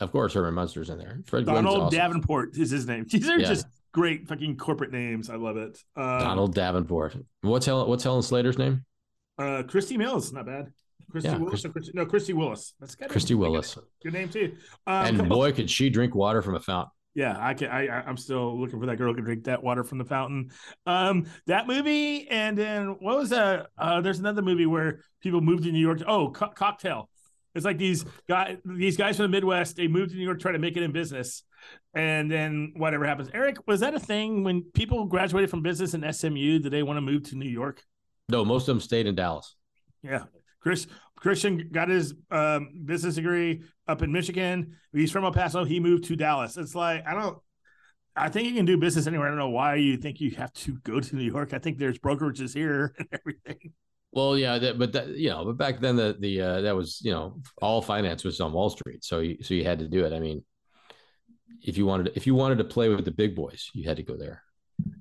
Of course, Herman Munster's in there. Fred Donald awesome. Davenport is his name. These are Yeah. just great fucking corporate names. I love it. Um, Donald Davenport. What's Helen? What's Helen Slater's name? uh, Christy Mills, not bad. Christy Yeah, Willis, Chris- no, Christy Willis. That's good. Christy Willis. Good name too. Um, and couple- boy, could she drink water from a fountain. Yeah, I can. I, I- I'm still looking for that girl who can drink that water from the fountain. Um, that movie, and then what was that? Uh, there's another movie where people moved to New York. Oh, Co- Cocktail. It's like these guys, these guys from the Midwest. They moved to New York, to try to make it in business, and then whatever happens. Eric, was that a thing when people graduated from business in SMU? Did they want to move to New York? No, most of them stayed in Dallas. Yeah. Chris Christian got his um, business degree up in Michigan. He's from El Paso. He moved to Dallas. It's like I don't. I think you can do business anywhere. I don't know why you think you have to go to New York. I think there's brokerages here and everything. Well, yeah, that, but that you know, but back then the the uh, that was you know all finance was on Wall Street, so you, so you had to do it. I mean, if you wanted if you wanted to play with the big boys, you had to go there.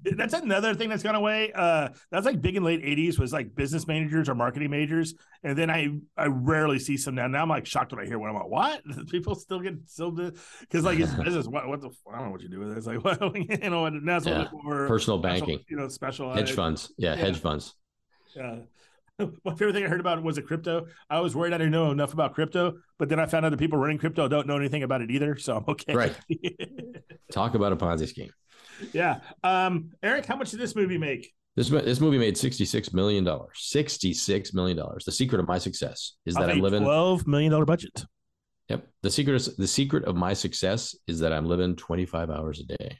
That's another thing that's gone away. Uh, that's like big in late '80s was like business managers or marketing majors, and then I I rarely see some now. Now I'm like shocked when I hear one. I'm like, what? People still get still because like it's business. What what the I don't know what you do with it. It's like what you know. And a Yeah. little more Personal special, banking, you know, special hedge funds, yeah, yeah. hedge funds. Yeah. My favorite thing I heard about was a crypto. I was worried I didn't know enough about crypto, but then I found out the people running crypto don't know anything about it either. So I'm okay. Right. Talk about a Ponzi scheme. yeah. Um, Eric, how much did this movie make? This this movie made sixty six million dollars. Sixty six million dollars. The secret of my success is that I'm living. twelve million dollar budget. Yep. The secret is the secret of my success is that I'm living twenty five hours a day.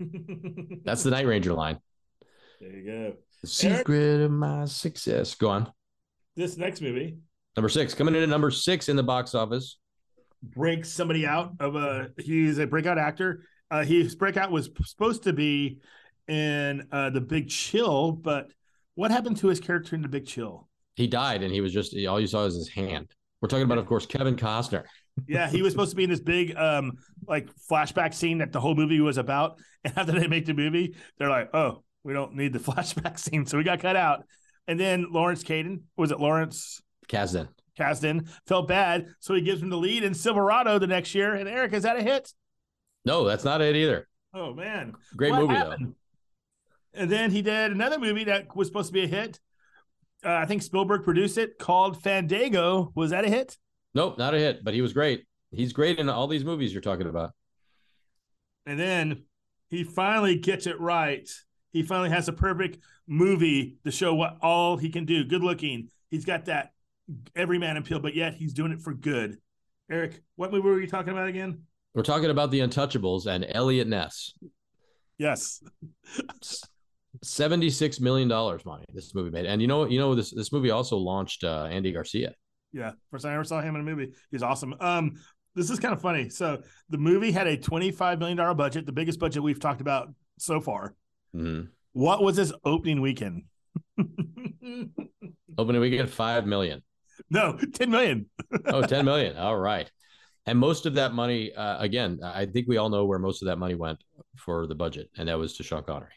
That's the Night Ranger line. there you go. The secret of my success. Go on. This next movie Number six, coming in at number six in the box office. breaks somebody out of a. He's a breakout actor. Uh, his breakout was supposed to be in uh, the Big Chill, but what happened to his character in the Big Chill? He died, and he was just all you saw was his hand. We're talking about, of course, Kevin Costner. Yeah, he was supposed to be in this big um like flashback scene that the whole movie was about. And after they make the movie, they're like, "Oh, we don't need the flashback scene," so we got cut out. And then Lawrence Caden was it Lawrence Kasdan. Kasdan felt bad, so he gives him the lead in Silverado the next year. And Eric, is that a hit? No, that's not it either. Oh man, Great What movie happened? And then he did another movie that was supposed to be a hit. Uh, I think Spielberg produced it called Fandango. Was that a hit? though. Nope, not a hit, but he was great. He's great in all these movies you're talking about. And then he finally gets it right. He finally has a perfect movie to show what all he can do. Good looking. He's got that everyman appeal, but yet he's doing it for good. Eric, what movie were you talking about again? We're talking about the Untouchables and Eliot Ness. Yes. Seventy-six million dollars, money this movie made, and you know, you know, this this movie also launched uh, Andy Garcia. Yeah. First time I ever saw him in a movie. He's awesome. Um, this is kind of funny. So the movie had a $25 million budget, the biggest budget we've talked about so far. Mhm. What was his opening weekend? Opening weekend five million. no, 10 million. Oh, 10 million. All right. And most of that money, uh, again, I think we all know where most of that money went for the budget, and that was to Sean Connery.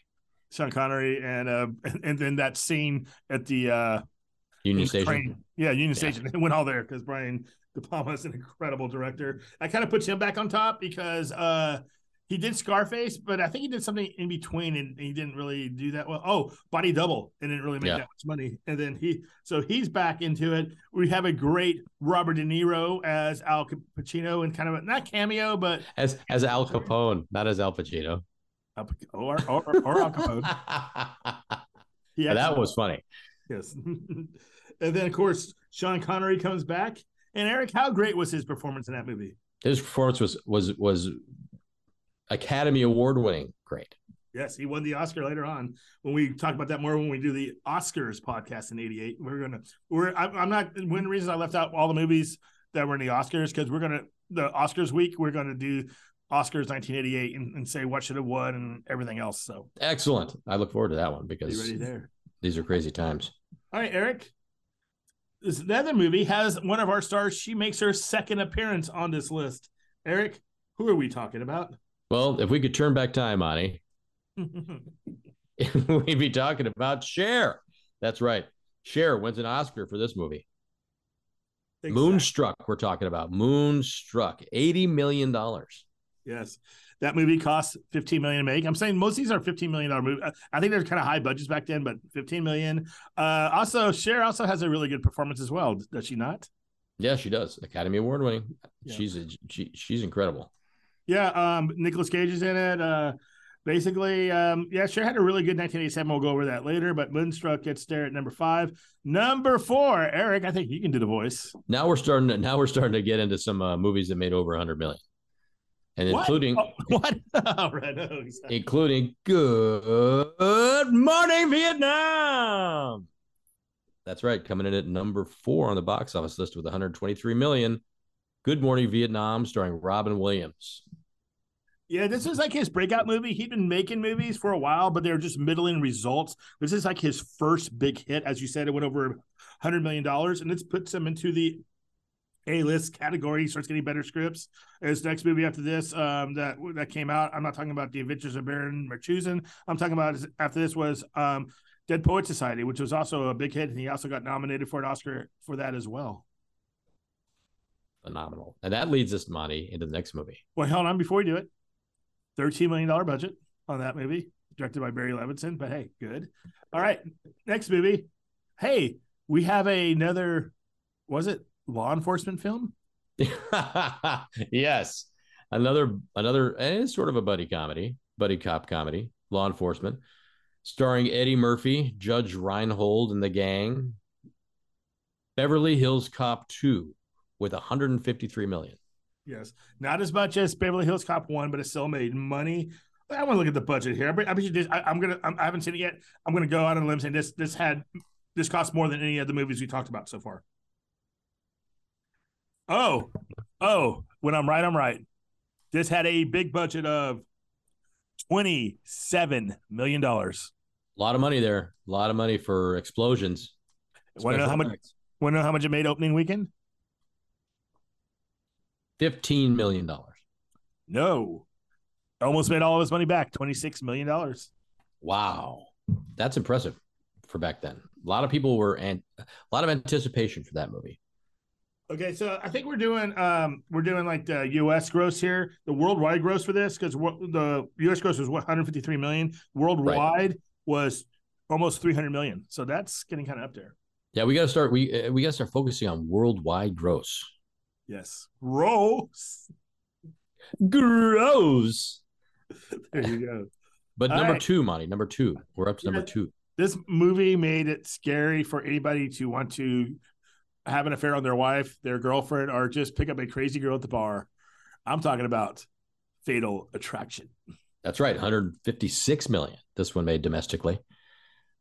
Sean Connery and uh and then that scene at the uh Union Station. Crane. Yeah, Union Yeah. Station. It went all there because Brian De Palma is an incredible director. I kind of put him back on top because uh he did Scarface, but I think he did something in between and he didn't really do that well. Oh, Body Double. and didn't really make Yeah. that much money. And then he so he's back into it. We have a great Robert De Niro as Al Pacino and kind of a not cameo, but As as Al Capone, not as Al Pacino. Or or, or, Al Capone. He that was funny. Yes. and then of course Sean Connery comes back. And Eric, how great was his performance in that movie? His performance was was was Academy Award winning. Great. Yes, he won the Oscar later on. When we talk about that more when we do the Oscars podcast in '88, we're gonna we're I'm not one of the reasons I left out all the movies that were in the Oscars because we're gonna the Oscars week we're gonna do Oscars 1988 and, and say what should have won and everything else. So Excellent. I look forward to that one be because ready there. these are crazy times. All right, Eric. This the other movie has one of our stars. She makes her second appearance on this list. Eric, who are we talking about? Well, if we could turn back time, Ani, we'd be talking about Cher. That's right. Cher wins an Oscar for this movie. Moonstruck, we're talking about. Moonstruck, $80 million. Yes. That movie costs 15 million to make. I'm saying most of these are 15 million dollar movie. I think they're kind of high budgets back then, but 15 million. Uh also Cher also has a really good performance as well, does she not? Yeah, she does. Academy Award winning. Yeah. She's a, she, she's incredible. Yeah, um Nicolas Cage is in it. Uh basically um yeah, Cher had a really good 1987. We'll go over that later, but Moonstruck gets there at number 5. Number 4, Eric, I think you can do the voice. Now we're starting to now we're starting to get into some uh, movies that made over 100 million. And What? including Oh, what? Right. Oh, exactly. including Good Morning Vietnam. That's right, coming in at number 4 on the box office list with 123 million. Good Morning Vietnam starring Robin Williams. Yeah, this is like his breakout movie. He'd been making movies for a while, but they were just middling results. This is like his first big hit. As you said, it went over $100 million, and this puts him into the A list category. He starts getting better scripts. His next movie after this um, that that came out, I'm not talking about The Adventures of Baron Munchausen. I'm talking about after this was um, Dead Poet Society, which was also a big hit, and he also got nominated for an Oscar for that as well. Phenomenal. And that leads us, Monty, into the next movie. Well, hold on before we do it. $13 million budget on that movie, directed by Barry Levinson, but hey, good. All right. Next movie. Hey, we have another, was it law enforcement film? yes. Another another and it's sort of a buddy comedy, buddy cop comedy, law enforcement, starring Eddie Murphy, Judge Reinhold and the gang. Beverly Hills Cop 2 with 153 million. Yes. Not as much as Beverly Hills Cop 1, but it still made money. I want to look at the budget here. I bet you this, I, am gonna. I'm, I haven't seen it yet. I'm gonna go out on a limb saying this. This had this cost more than any of the movies we talked about so far. Oh, oh! When I'm right, I'm right. This had a big budget of twenty-seven million dollars. A lot of money there. A lot of money for explosions. Want to know how much? Want to know how much it made opening weekend? 15 million dollars. No, almost made all of his money back. Twenty-six million dollars. Wow. That's impressive for back then. A lot of people were and a lot of anticipation for that movie. Okay, so I think we're doing um we're doing like the U.S. gross here, the worldwide gross for this because the U.S. gross was 153 million. Worldwide was almost 300 million. So that's getting kind of up there. Yeah, we got to start we uh, we got to start focusing on worldwide gross. Yes. Gross. Gross. There you go. But All number right. two, Monty, number two. We're up to number two. This movie made it scary for anybody to want to have an affair on their wife, their girlfriend, or just pick up a crazy girl at the bar. I'm talking about Fatal Attraction. That's right, 156 million. This one made domestically.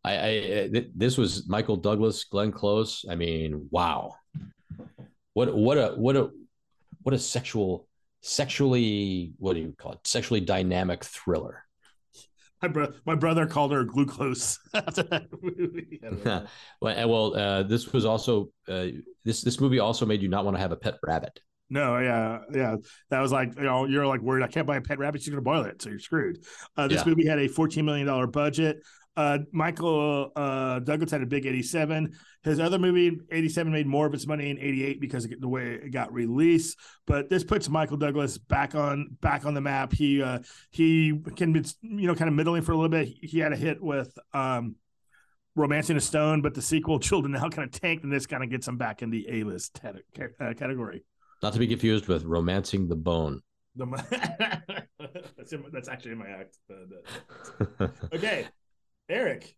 I, I th- this was Michael Douglas, Glenn Close. I mean, wow. What what a what a what a sexual sexually what do you call it? Sexually dynamic thriller. My, bro- my brother called her glucose after that movie. I don't know. well, uh, well uh, this was also uh, this this movie also made you not want to have a pet rabbit. No, yeah, yeah. That was like, you know, you're like worried I can't buy a pet rabbit, she's gonna boil it, so you're screwed. Uh, this Yeah. movie had a $14 million budget. Uh, Michael uh, Douglas had a big 87. His other movie, 87, made more of its money in 88 because of the way it got released. But this puts Michael Douglas back on back on the map. He uh, he can be you know kind of middling for a little bit. He had a hit with um, Romancing a Stone, but the sequel, Children Now, kind of tanked, and this kind of gets him back in the A list uh, category. Not to be confused with Romancing the Bone. The, that's in, that's actually in my act. Uh, the- okay, Eric.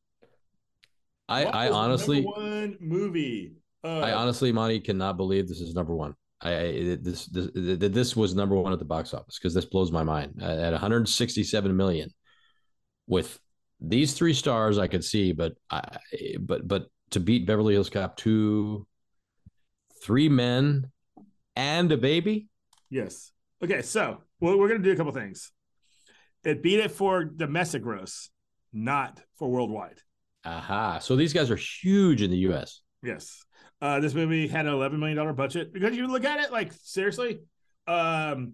I I honestly one movie. Uh, I honestly, Monty, cannot believe this is number one. I, I this this this was number one at the box office because this blows my mind. At 167 million, with these three stars, I could see, but I but but to beat Beverly Hills Cop two, three men, and a baby. yes. Okay, so well, we're gonna do a couple things. It beat it for domestic gross, not for worldwide. Aha! So these guys are huge in the U.S. Yes. Uh, this movie had an eleven million dollar budget because you look at it like seriously. Um,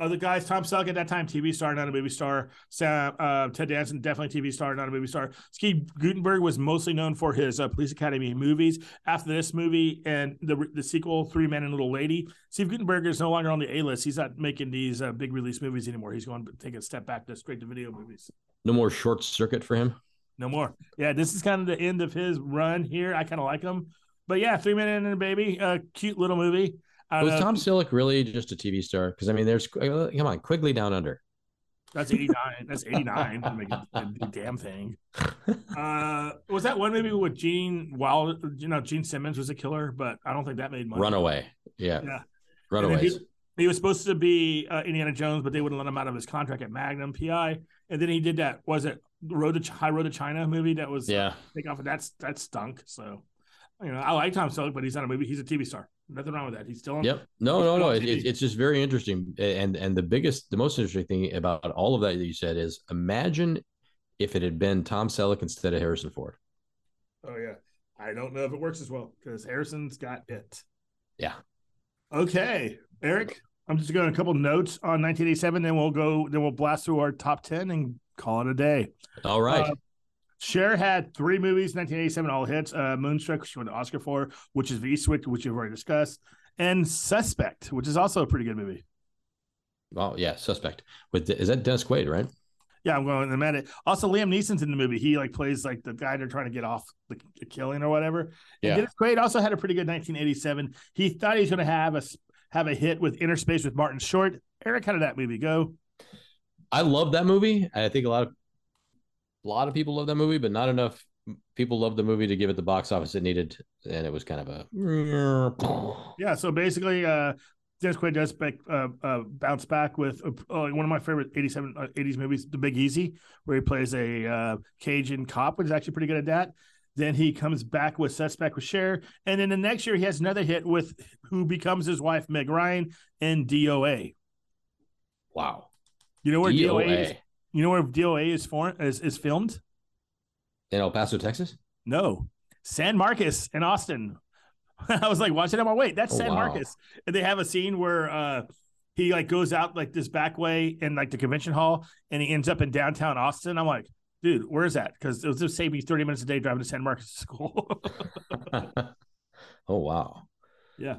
other guys, Tom Selleck at that time, TV star, not a movie star. Sam, uh, Ted Danson, definitely TV star, not a movie star. Steve Guttenberg was mostly known for his uh, Police Academy movies. After this movie and the the sequel, Three Men and a Little Lady, Steve Guttenberg is no longer on the A list. He's not making these uh, big release movies anymore. He's going to take a step back to straight to video movies. No more short circuit for him. No more. Yeah, this is kind of the end of his run here. I kind of like him. But yeah, Three Men and a Baby, a cute little movie. Was know. Tom Selleck really just a TV star? Because I mean, there's uh, come on, Quigley Down Under. That's 89. That's 89 to make a, a damn thing. Uh, was that one maybe with Gene Wild? You know, Gene Simmons was a killer, but I don't think that made money. Runaway. Yeah. Yeah. Runaways. He, he was supposed to be uh, Indiana Jones, but they wouldn't let him out of his contract at Magnum PI. And then he did that. Was it Road to Ch- High Road to China movie that was Yeah. take off? That's that stunk. So, you know, I like Tom Selleck, but he's not a movie. He's a TV star. Nothing wrong with that. He's still on. Yep. No, no, no. It, it- it's just very interesting. And and the biggest, the most interesting thing about all of that that you said is imagine if it had been Tom Selleck instead of Harrison Ford. Oh yeah. I don't know if it works as well because Harrison's got it. Yeah. Okay, Eric. I'm just going to a couple notes on 1987. Then we'll go. Then we'll blast through our top 10 and call it a day. All right. Uh, Cher had three movies, 1987, all hits. Uh, Moonstruck, which she won the Oscar for, which is Eastwick, which you've already discussed, and Suspect, which is also a pretty good movie. oh yeah, suspect. With is that Dennis Quaid, right? Yeah, I'm going in a minute. Also, Liam Neeson's in the movie. He like plays like the guy they're trying to get off the, the killing or whatever. And Yeah. Dennis Quaid also had a pretty good 1987. He thought he was going to have a have a hit with Innerspace with Martin Short. Eric, how did that movie go? I love that movie. I think a lot of a lot of people love that movie, but not enough people love the movie to give it the box office it needed. And it was kind of a Yeah, so basically, uh, Dennis Quaid does back, uh, uh, bounce back with uh, uh, one of my favorite 87, uh, 80s movies, The Big Easy, where he plays a uh, Cajun cop, which is actually pretty good at that. Then he comes back with Suspect with Cher. And then the next year, he has another hit with who becomes his wife, Meg Ryan, in DOA. wow. You know where DOA, is? You know where DOA is for is, is filmed? in El Paso, Texas. No, San Marcos in Austin. I was like watching it. I'm like, wait, that's Oh, San wow. Marcos. And they have a scene where uh he like goes out like this back way in like the convention hall and he ends up in downtown Austin. I'm like, dude, where's that? Because it was just saving me 30 minutes a day driving to San Marcos to school. oh wow. yeah.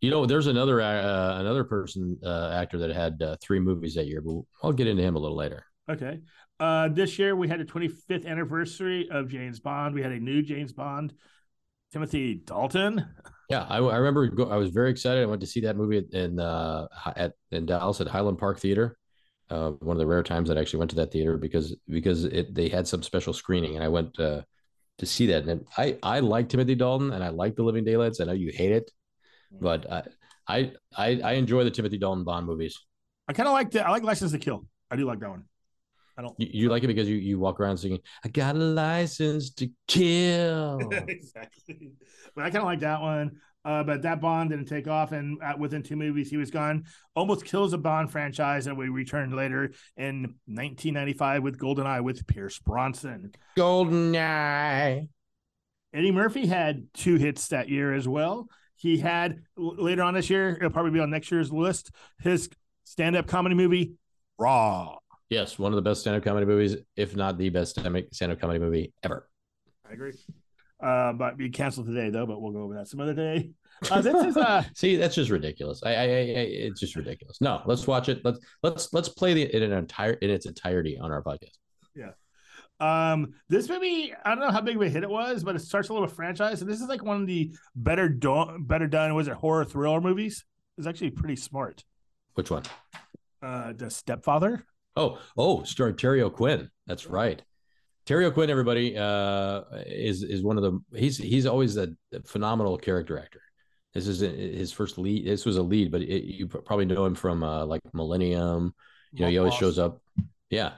You know, there's another uh, another person uh, actor that had uh, three movies that year, but I'll get into him a little later. Okay. Uh this year we had the 25th anniversary of James Bond. We had a new James Bond, Timothy Dalton. Yeah, I, I remember. Go, I was very excited. I went to see that movie in uh, at in Dallas at Highland Park Theater. Uh, one of the rare times that I actually went to that theater because because it they had some special screening, and I went uh, to see that. And I I like Timothy Dalton, and I like The Living Daylights. I know you hate it, but I I I, I enjoy the Timothy Dalton Bond movies. I kind of like the I like License to Kill. I do like that one. I don't. You, you like it because you you walk around singing, "I got a license to kill." exactly. But I kind of like that one. Uh, but that Bond didn't take off, and uh, within two movies, he was gone. Almost kills a Bond franchise, and we returned later in 1995 with GoldenEye with Pierce Brosnan. Golden Eye. Eddie Murphy had two hits that year as well. He had later on this year, it'll probably be on next year's list. His stand-up comedy movie, Raw. Yes, one of the best stand-up comedy movies, if not the best stand-up comedy movie ever. I agree. Uh, but be canceled today though. But we'll go over that some other day. Uh, this is uh, See, that's just ridiculous. I, I, I, it's just ridiculous. No, let's watch it. Let's let's let's play the in an entire in its entirety on our podcast. Yeah. Um, this movie, I don't know how big of a hit it was, but it starts a little franchise, and this is like one of the better done, better done. Was it horror thriller movies? It's actually pretty smart. Which one? Uh, the Stepfather. Oh, oh, starring Terry O'Quinn. That's right. Terry O'Quinn, everybody, uh, is is one of the he's he's always a phenomenal character actor. This is his first lead. This was a lead, but it, you probably know him from uh, like Millennium. You know, he always shows up. Yeah,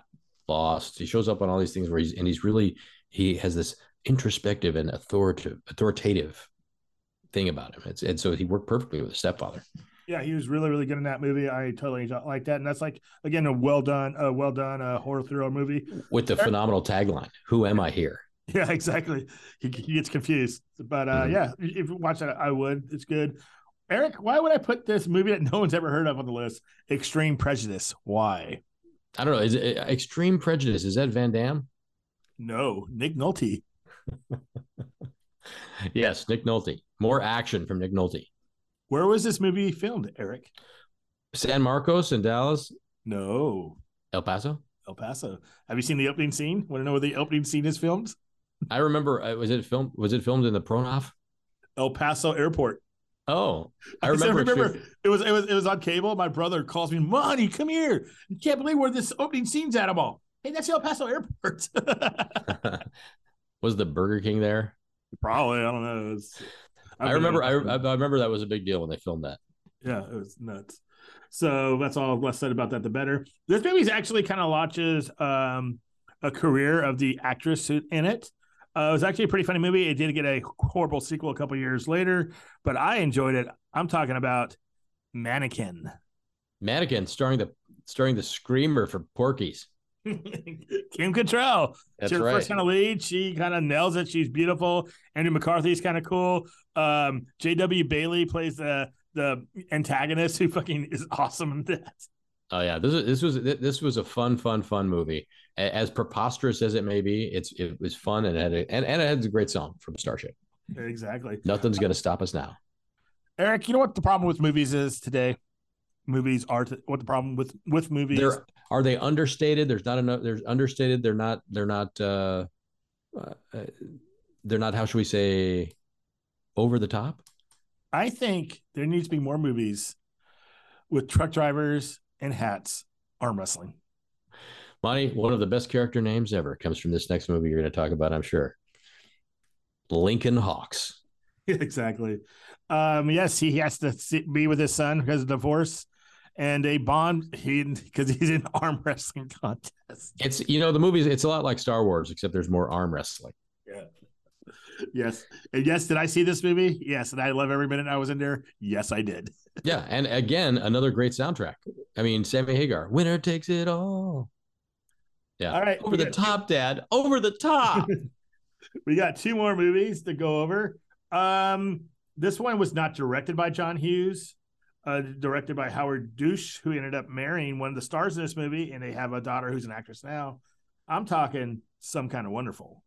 Lost. He shows up on all these things where he's and he's really he has this introspective and authoritative authoritative thing about him. It's and so he worked perfectly with the stepfather. Yeah, he was really, really good in that movie. I totally like that, and that's like again a well done, uh, well done uh, horror thriller movie. with the phenomenal tagline "Who am I here?" Yeah, exactly. He, he gets confused, but uh, Mhm. yeah, if you watch that, I would. It's good. Eric, why would I put this movie that no one's ever heard of on the list? Extreme Prejudice. Why? I don't know. Is it Extreme Prejudice? Is that Van Damme? No, Nick Nolte. Yes, Nick Nolte. More action from Nick Nolte. Where was this movie filmed, Eric? San Marcos in Dallas, No, El Paso. El Paso. Have you seen the opening scene? Want to know where the opening scene is filmed? I remember. uh, Was it filmed? Was it filmed in the Pronof? El Paso Airport. Oh, I I said, remember. remember it was it was it was on cable. My brother calls me, Monty, come here. You can't believe where this opening scene's at. I'm all, hey, that's El Paso Airport. was the Burger King there? Probably, I don't know. It's, I remember. I, I I remember that was a big deal when they filmed that. yeah, it was nuts. So that's all less said about that, the better. This movie's actually kind of launches um, a career of the actress in it. Uh, it was actually a pretty funny movie. It did get a horrible sequel a couple years later, but I enjoyed it. I'm talking about Mannequin. Mannequin starring the starring the screamer for Porky's. Kim Cattrall. That's She's her right. first kind of lead. She kind of nails it. She's beautiful. Andrew McCarthy's kind of cool. Um, G.W. Bailey plays the the antagonist who fucking is awesome in that. Oh yeah, this is this was this was a fun, fun, fun movie. As preposterous as it may be, it's it was fun and it had a, and, and it had a great song from Starship. Exactly. Nothing's gonna stop us now. Eric, you know what the problem with movies is today? Movies are t- what the problem with with movies. They're are they understated? There's not enough. There's understated. They're not. They're not. uh, uh They're not. How should we say? Over the top. I think there needs to be more movies with truck drivers and hats arm wrestling. Monty, one of the best character names ever comes from this next movie you're going to talk about. I'm sure. Lincoln Hawks. exactly. Um, yes, he has to see, be with his son because of divorce, and a bond he because he's in arm wrestling contest. It's you know the movies. It's a lot like Star Wars, except there's more arm wrestling. Yeah. Yes. And yes, did I see this movie? Yes. And I love every minute I was in there. Yes, I did. Yeah, and again, another great soundtrack. I mean, Sammy Hagar, winner takes it all. Yeah, All right, over the got- top, Dad, over the top. We got two more movies to go over. Um, this one was not directed by John Hughes, uh, directed by Howard Deutch, who ended up marrying one of the stars in this movie, and they have a daughter who's an actress now. I'm talking some kind of wonderful.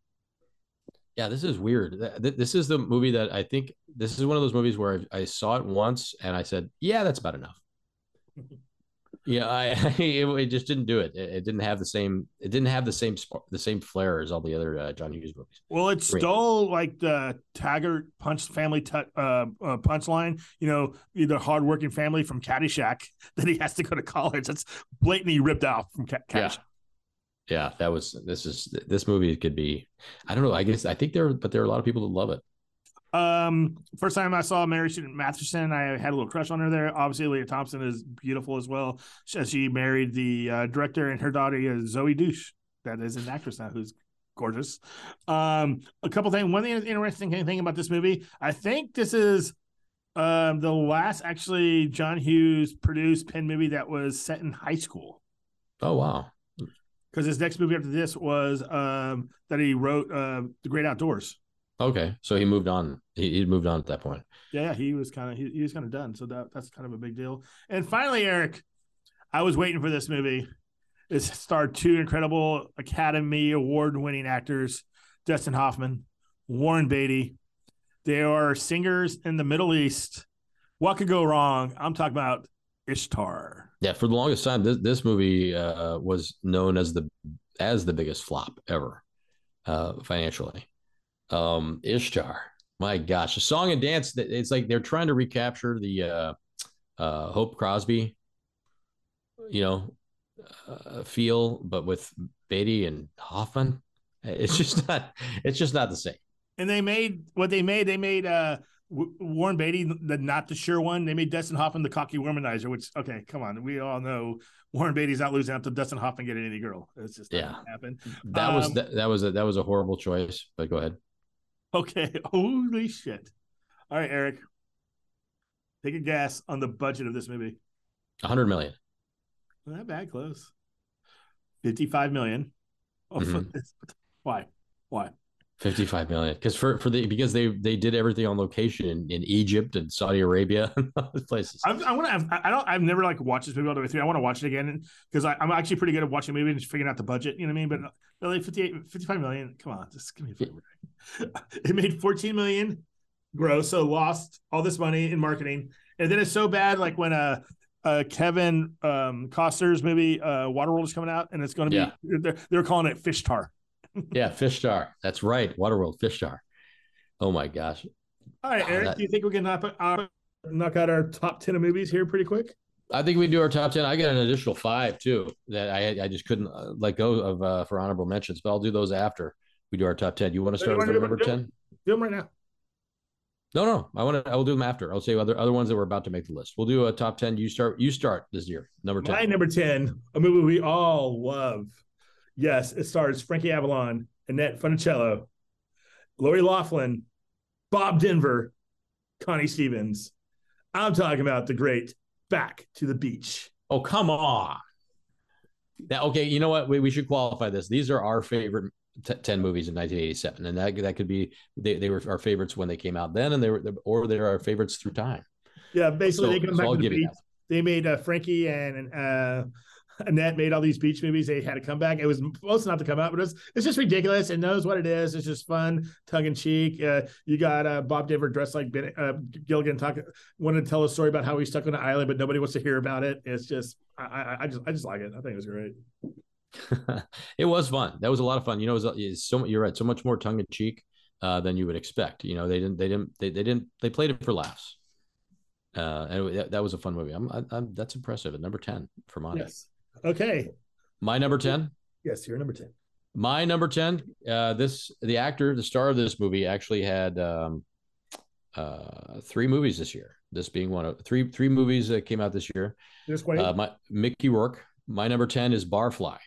yeah, this is weird. Th- th- This is the movie that I think this is one of those movies where I, I saw it once and I said, "Yeah, that's about enough." Yeah, I, it, it just didn't do it. it. it didn't have the same. It didn't have the same the same flair as all the other uh, John Hughes movies. Well, it stole like the Taggart punch family t- uh, uh, punchline. You know, the hardworking family from Caddyshack that he has to go to college. That's blatantly ripped out from Ca- Yeah. Caddyshack. Yeah, that was. This is this movie could be. I don't know. I guess I think there, but there are a lot of people that love it. Um, first time I saw Mary Stuart Masterson, I had a little crush on her there. Obviously, Lea Thompson is beautiful as well. She, she married the uh, director, and her daughter is Zoey Deutch. That is an actress now who's gorgeous. Um, a couple things. One thing interesting thing about this movie, I think this is um the last actually John Hughes produced pen movie that was set in high school. Oh wow. Because his next movie after this was um that he wrote uh The Great Outdoors. Okay, so he moved on. He he moved on at that point. Yeah, he was kind of he, he was kind of done. So that that's kind of a big deal. And finally, Eric, I was waiting for this movie. It starred two incredible Academy Award winning actors, Dustin Hoffman, Warren Beatty. They are singers in the Middle East. What could go wrong? I'm talking about Ishtar. Yeah, for the longest time, this this movie uh, was known as the as the biggest flop ever uh, financially. Um, Ishtar, my gosh, a song and dance. It's like they're trying to recapture the uh, uh, Hope Crosby, you know, uh, feel, but with Beatty and Hoffman. It's just not. It's just not the same. And they made what they made. They made uh Warren Beatty the not the sure one. They made Dustin Hoffman the cocky womanizer. Which okay, come on, we all know Warren Beatty's not losing out to Dustin Hoffman getting any girl. It's just not Yeah. gonna happen. That was Um, that, that was a that was a horrible choice. But go ahead. Okay, holy shit! All right, Eric, take a guess on the budget of this movie. Hundred million. Not bad, close. Fifty-five million. Oh, Mhm. Why? Why? 55 million because for for the because they they did everything on location in, in egypt and saudi arabia and other places I'm, I want to. I don't. I've never like watched this movie all the way through. I want to watch it again because I'm actually pretty good at watching movies and figuring out the budget. You know what I mean? But really, 58, 55 million. Come on, just give me a favor. it made 14 million gross, so lost all this money in marketing, and then it's so bad. Like when uh, uh Kevin um Costner's movie uh Waterworld is coming out, and it's going to be Yeah. they're, they're calling it Fish Tar. Yeah fish star. That's right. Waterworld fish star. Oh my gosh. All right, Oh, Eric, that- do you think we can knock, out knock out our top 10 of movies here pretty quick? i think we do our top 10 i got an additional five too that i i just couldn't uh, let go of uh, for honorable mentions but i'll do those after we do our top 10 you want to start with number do- 10 Do them right now. no no. I want to i will do them after. I'll say other other ones that were about to make the list. We'll do a top 10 you start you start this year. Number 10 My number 10, a movie we all love. Yes, it stars Frankie Avalon, Annette Funicello, Lori Laughlin, Bob Denver, Connie Stevens. I'm talking about the great Back to the Beach. Oh, come on. Now, okay, you know what? We, we should qualify this. These are our favorite t- 10 movies in 1987. And that, that could be, they, they were our favorites when they came out then, and they were, or they're our favorites through time. Yeah, basically So- they come so back I'll to the beach. They made uh, Frankie and uh, Annette made all these beach movies. They had to come back. It was supposed not to come out, but it's it's just ridiculous. It knows what it is. It's just fun, tongue in cheek. Uh, you got uh, Bob Denver dressed like ben, uh, Gilligan, talk wanted to tell a story about how he's stuck on an island, but nobody wants to hear about it. It's just I, I, I just I just like it. I think it was great. it was fun. That was a lot of fun. You know, it was it's so you're right, so much more tongue in cheek uh, than you would expect. You know, they didn't, they didn't, they, they didn't, they played it for laughs. Uh, and that, that was a fun movie. I'm, I, I'm, that's impressive. At number 10 for Monty. Yes. Okay. My number 10. Yes, you're number ten. My number 10, uh, this the actor, the star of this movie actually had um, uh, three movies this year. This being one of three three movies that came out this year. Uh, my Mickey Rourke. My number 10 is Barfly.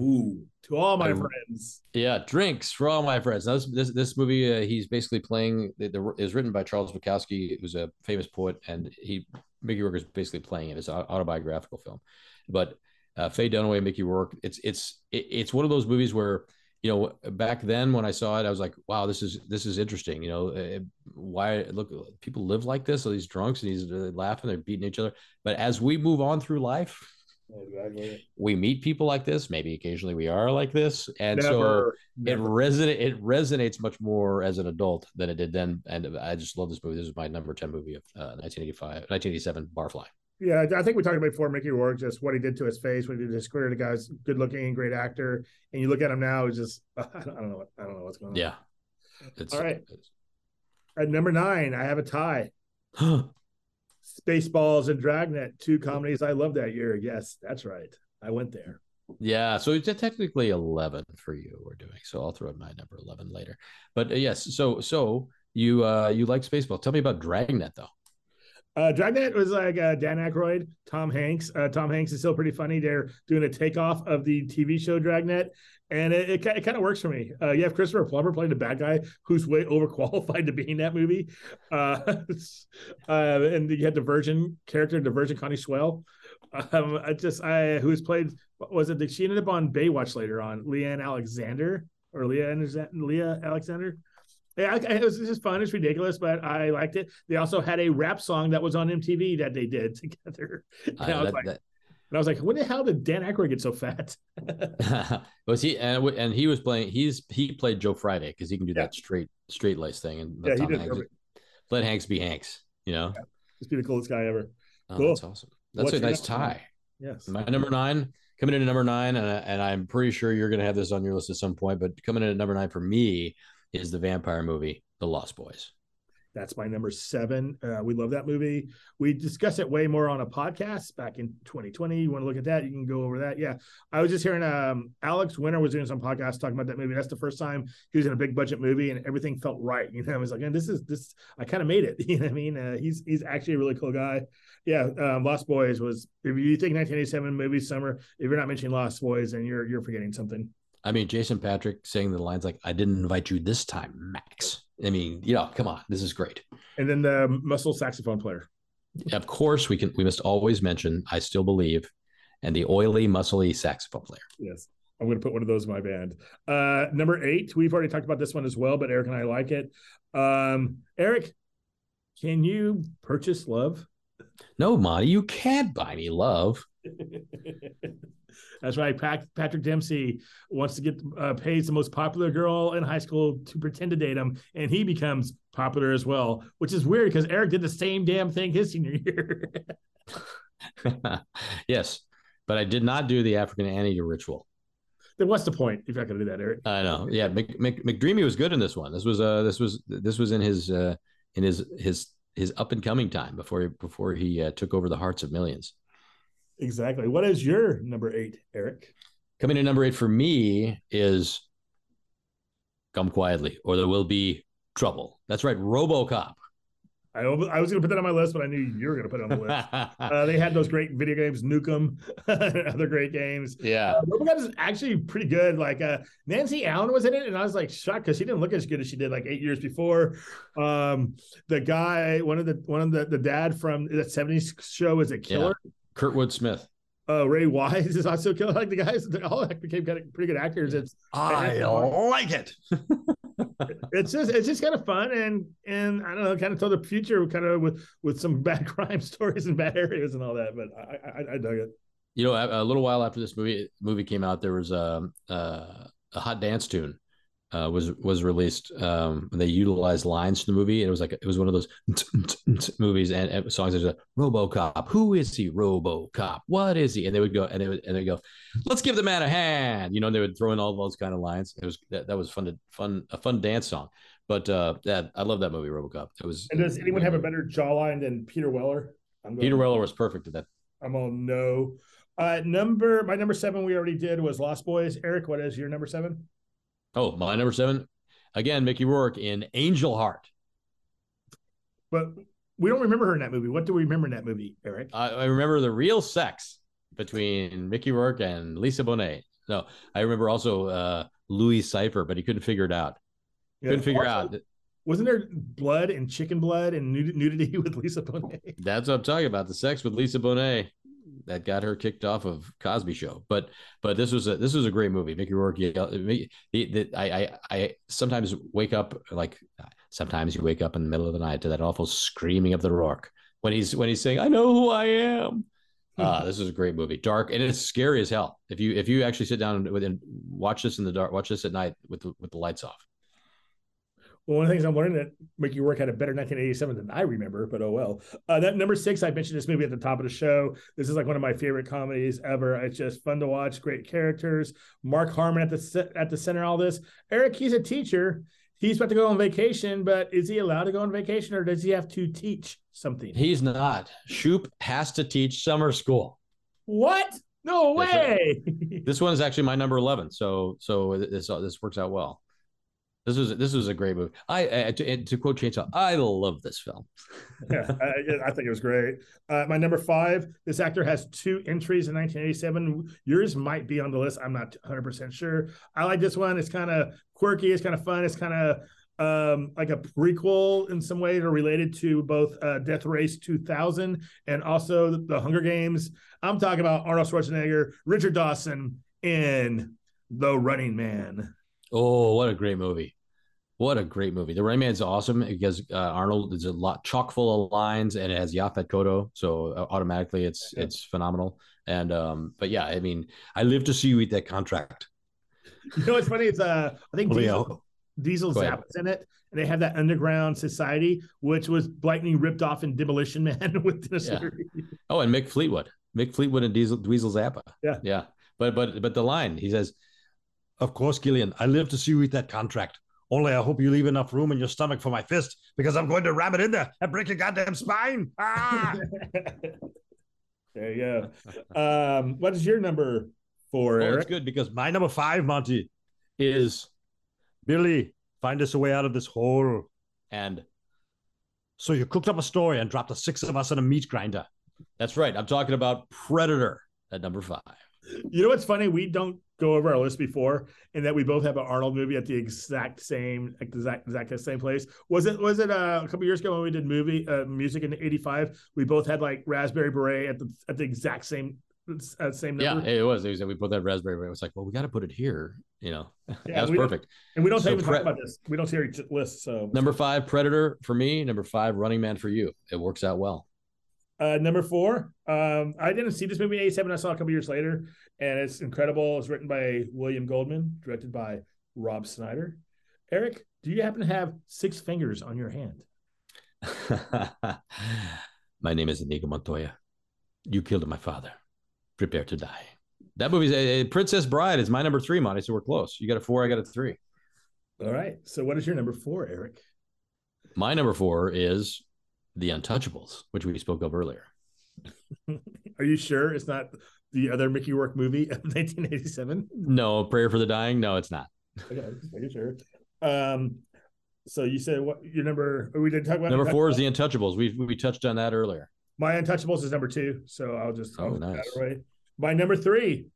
Ooh, to all my I- friends. Yeah, drinks for all my friends. Now, this this, this movie, uh, he's basically playing. The, the is written by Charles Bukowski, who's a famous poet, and he Mickey Rourke is basically playing it. It's an autobiographical film, but uh, Faye Dunaway, Mickey Rourke. It's it's it's one of those movies where you know back then when I saw it, I was like, wow, this is this is interesting. You know, uh, why look people live like this? All these drunks and he's they're laughing, they're beating each other. But as we move on through life, Exactly. we meet people like this. Maybe occasionally we are like this, and so Never, it never. resonate it resonates much more as an adult than it did then and i just love this movie this is my number 10 movie of uh, 1985 1987 barfly Yeah, I think we talked about before Mickey Rourke, just what he did to his face, what he did to his career. The guy's good looking, great actor, and you look at him now, it's just I don't, know, what, I don't know what's going on. Yeah. It's All right. At number nine, I have a tie. Spaceballs and Dragnet, two comedies I love that year. Yes, that's right. I went there. Yeah, so it's technically eleven for you. We're doing so. I'll throw in my number eleven later. But uh, yes, so so you uh you like Spaceball? Tell me about Dragnet though. Uh, Dragnet was like uh, Dan Aykroyd, Tom Hanks. Uh, Tom Hanks is still pretty funny. They're doing a takeoff of the TV show Dragnet, and it, it, it kind of works for me. Uh, you have Christopher Plummer playing the bad guy who's way overqualified to be in that movie. Uh, uh, and you had the Virgin character, the Virgin Connie Swail. Um, I just I who's played was it? that She ended up on Baywatch later on. Leanne Alexander or Leah Leah Alexander. Yeah, it was just fun. It's ridiculous, but I liked it. They also had a rap song that was on MTV that they did together. And I, Uh, was that- like, that- and I was like, when the hell did Dan Aykroyd get so fat? was he and, and he was playing he's he played Joe Friday because he can do Yeah. that straight straight lace thing and Yeah, Tom did Hanks let Hanks be Hanks, you know. Just be the coolest guy ever. Oh, Cool. That's awesome. That's What's a nice nine? tie. Yes. My number nine coming in at number nine, and, and I'm pretty sure you're going to have this on your list at some point. But coming in at number nine for me is the vampire movie, The Lost Boys. That's my number seven. Uh, we love that movie. We discuss it way more on a podcast back in 2020. You want to look at that? You can go over that. Yeah. I was just hearing um, Alex Winter was doing some podcast talking about that movie. That's the first time he was in a big budget movie and everything felt right. You know, I was like, and this is this, I kind of made it. You know what I mean? Uh, he's he's actually a really cool guy. Yeah. Um, Lost Boys was, if you think 1987 movie summer, if you're not mentioning Lost Boys, then you're you're forgetting something. I mean, Jason Patric saying the lines like, I didn't invite you this time, Max. I mean, you know, come on. This is great. And then the muscle saxophone player. Of course, we can, we must always mention, I still believe, and the oily, muscly saxophone player. Yes. I'm going to put one of those in my band. Uh, number eight, we've already talked about this one as well, but Eric and I like it. Um, Eric, can you purchase love? No, Monty, you can't buy me love. That's right. Pat- Patrick Dempsey wants to get uh, pays the most popular girl in high school to pretend to date him, and he becomes popular as well, which is weird because Eric did the same damn thing his senior year. yes, but I did not do the African Anteater ritual. then what's the point if you're not going to do that, Eric? I know. Yeah, Mc, Mc, McDreamy was good in this one. This was uh this was this was in his uh in his his his up and coming time before he before he uh, took over the hearts of millions. Exactly. What is your number eight, Eric? Coming in number eight for me is Come Quietly, or there will be trouble. That's right, RoboCop. I, I was going to put that on my list, but I knew you were going to put it on the list. Uh, they had those great video games, Nukem, other great games. yeah, Uh, RoboCop is actually pretty good. Like uh, Nancy Allen was in it, and I was like shocked because she didn't look as good as she did like eight years before. Um, the guy, one of the one of the the dad from that '70s show is a killer. Kurtwood Smith. Uh, Ray Wise is also a killer. Like the guys, they all became kind of pretty good actors. It's I like it. it's just it's just kind of fun and and I don't know, kind of tell the future kind of with with some bad crime stories and bad areas and all that. But I I, I dug it. You know, a, a little while after this movie movie came out, there was a a, a hot dance tune uh, was was released. Um, they utilized lines from the movie, and it was like it was one of those movies and, and songs. There's a RoboCop. Who is he? RoboCop. What is he? And they would go and they would and they go, let's give the man a hand. You know, and they would throw in all those kind of lines. It was that, that was fun to fun a fun dance song. But uh, yeah, I love that movie RoboCop. It was. And does anyone have a better jawline than Peter Weller? I'm Peter Weller was perfect at that. I'm on no. Uh, number my number seven we already did was Lost Boys. Eric, what is your number seven? Oh, my number seven, again, Mickey Rourke in Angel Heart. But we don't remember her in that movie. What do we remember in that movie, Eric? I, I remember the real sex between Mickey Rourke and Lisa Bonet. No, I remember also uh, Louis Cyphre, but he couldn't figure it out. Couldn't figure Also, out. Wasn't there blood and chicken blood and nudity with Lisa Bonet? That's what I'm talking about. The sex with Lisa Bonet that got her kicked off of Cosby Show. But but this was a this was a great movie. Mickey Rourke. The, I, I I sometimes wake up like sometimes you wake up in the middle of the night to that awful screaming of the Rourke when he's when he's saying I know who I am. Ah, this is a great movie. Dark and it's scary as hell. If you if you actually sit down and, and watch this in the dark, watch this at night with the, with the lights off. Well, one of the things I'm learning that Mickey Rourke had a better 1987 than I remember, but oh well. Uh, that number six, I mentioned this movie at the top of the show. This is like one of my favorite comedies ever. It's just fun to watch, great characters. Mark Harmon at the at the center of all this. Eric, he's a teacher. He's about to go on vacation, but is he allowed to go on vacation or does he have to teach something? He's not. Shoop has to teach summer school. What? No way. This one is actually my number eleven, so so this this works out well. This was this was a great movie. I, to, to quote Chainsaw, I love this film. yeah, I, I think it was great. Uh, my number five, this actor has two entries in 1987. Yours might be on the list. I'm not 100% sure. I like this one. It's kind of quirky. It's kind of fun. It's kind of um, like a prequel in some way, or related to both uh, Death Race 2000 and also the, the Hunger Games. I'm talking about Arnold Schwarzenegger, Richard Dawson in The Running Man. Oh, what a great movie! What a great movie. The Running Man's awesome because uh, Arnold is a lot chock full of lines and it has Yaphet Kotto, so uh, automatically it's Yeah. it's phenomenal. And um, but yeah, I mean, I live to see you eat that contract. You know what's funny? It's uh, I think Diesel, Leo. Diesel Go ahead. Zappa's in it, and they have that underground society, which was blatantly ripped off in Demolition Man with Dennis Yeah. Oh, and Mick Fleetwood, Mick Fleetwood and Diesel Dweezil Zappa. Yeah. yeah. But but but the line he says, "Of course, Killian, I live to see you eat that contract. Only I hope you leave enough room in your stomach for my fist because I'm going to ram it in there and break your goddamn spine. Ah! there you go. Um, what is your number four, Well, it's Eric? good because my number five, Monty, is Billy, find us a way out of this hole. and So you cooked up a story and dropped the six of us in a meat grinder. that's right. I'm talking about Predator at number five. You know what's funny? We don't go over our list before, and that we both have an Arnold movie at the exact same exact exact same place. Was it was it uh, a couple years ago when we did movie uh, music in '85? We both had like Raspberry Beret at the at the exact same uh, same Yeah, number. it was. It was. We put that raspberry. Beret. It was like, well, we got to put it here. You know, Yeah, that was perfect. And we don't So even pre- talk about this. We don't our each list. So Number five, Predator for me. Number five, Running Man for you. It works out well. Uh, number four, um, I didn't see this movie in '87. I saw it a couple years later, and it's incredible. It's written by William Goldman, directed by Rob Snyder. Eric, do you happen to have six fingers on your hand? my name is Inigo Montoya. You killed my father. Prepare to die. That movie's uh, Princess Bride is my number three, Monty. So we're close. You got a four. I got a three. All right. So, what is your number four, Eric? My number four is The Untouchables, which we spoke of earlier. Are you sure it's not the other Mickey Rourke movie of 1987? No, Prayer for the Dying. No, it's not. Okay, making sure. Um, so you said what your number? We didn't talk about Number four is The Untouchables. We we touched on that earlier. My Untouchables is number two, so I'll just Oh, I'll nice. right. My number three,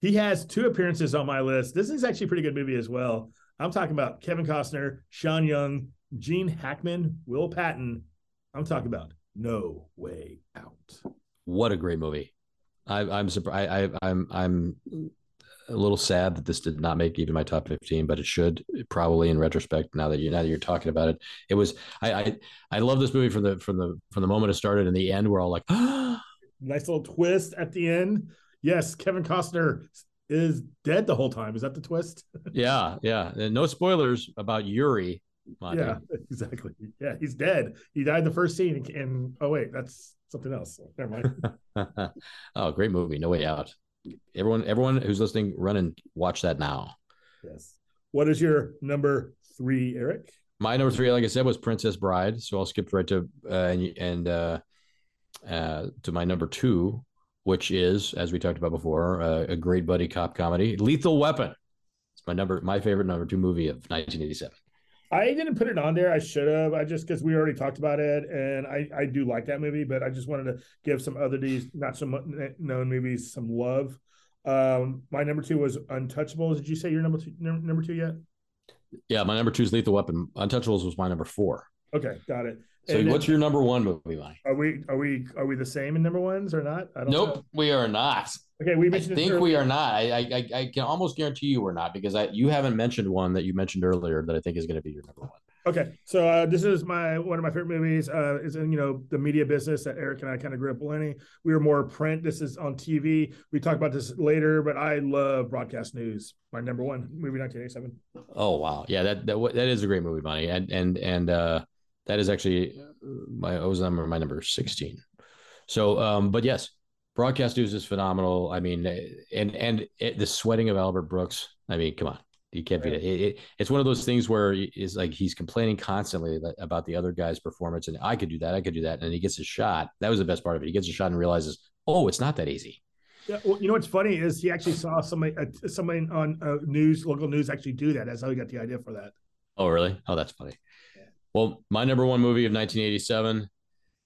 he has two appearances on my list. This is actually a pretty good movie as well. I'm talking about Kevin Costner, Sean Young, Gene Hackman, Will Patton. I'm talking about No Way Out. What a great movie! I, I'm surprised. I, I'm I'm a little sad that this did not make even my top 15, but it should probably in retrospect. Now that you now that you're talking about it, it was. I I, I love this movie from the from the from the moment it started and the end. We're all like, Nice little twist at the end. Yes, Kevin Costner is dead the whole time. Is that the twist? yeah, yeah. And no spoilers about Yuri. Yeah, exactly. Yeah, he's dead. He died the first scene. And oh wait, that's something else. Never mind. oh, great movie. No way out. Everyone, everyone who's listening, run and watch that now. yes. What is your number three, Eric? My number three, like I said, was Princess Bride. So I'll skip right to uh, and and uh, uh, to my number two, which is, as we talked about before, uh, a great buddy cop comedy, Lethal Weapon. It's my number, my favorite number two movie of 1987. I didn't put it on there. I should have. I just because we already talked about it, and I I do like that movie, but I just wanted to give some other these not so much known movies some love. Um, my number two was Untouchables. Did you say your number two number two yet? Yeah, my number two is Lethal Weapon. Untouchables was my number four. Okay, got it. So And then- what's your number one movie, Mike? Are we are we are we the same in number ones or not? I don't Nope, know. we are not. Okay, we I think earlier. we are not. I, I I- I can almost guarantee you we're not because I you haven't mentioned one that you mentioned earlier that I think is going to be your number one. Okay, so uh, this is my one of my favorite movies. Uh, is in you know the media business that Eric and I kind of grew up learning. We were more print. This is on TV. We talk about this later, but I love broadcast news. My number one movie, 1987. Oh wow, yeah, that that that is a great movie, Monty, and and and uh, that is actually my I was number my number sixteen. So, um, but yes, broadcast news is phenomenal. I mean, and and it, the sweating of Albert Brooks. I mean, come on, you can't beat it. It, it. It's one of those things where it's like he's complaining constantly about the other guy's performance, and I could do that, I could do that, and he gets a shot. That was the best part of it. He gets a shot and realizes, oh, it's not that easy. Yeah, well, you know what's funny is he actually saw somebody uh, somebody on uh, news, local news, actually do that. That's how he got the idea for that. Oh, really? Oh, that's funny. Well, my number one movie of 1987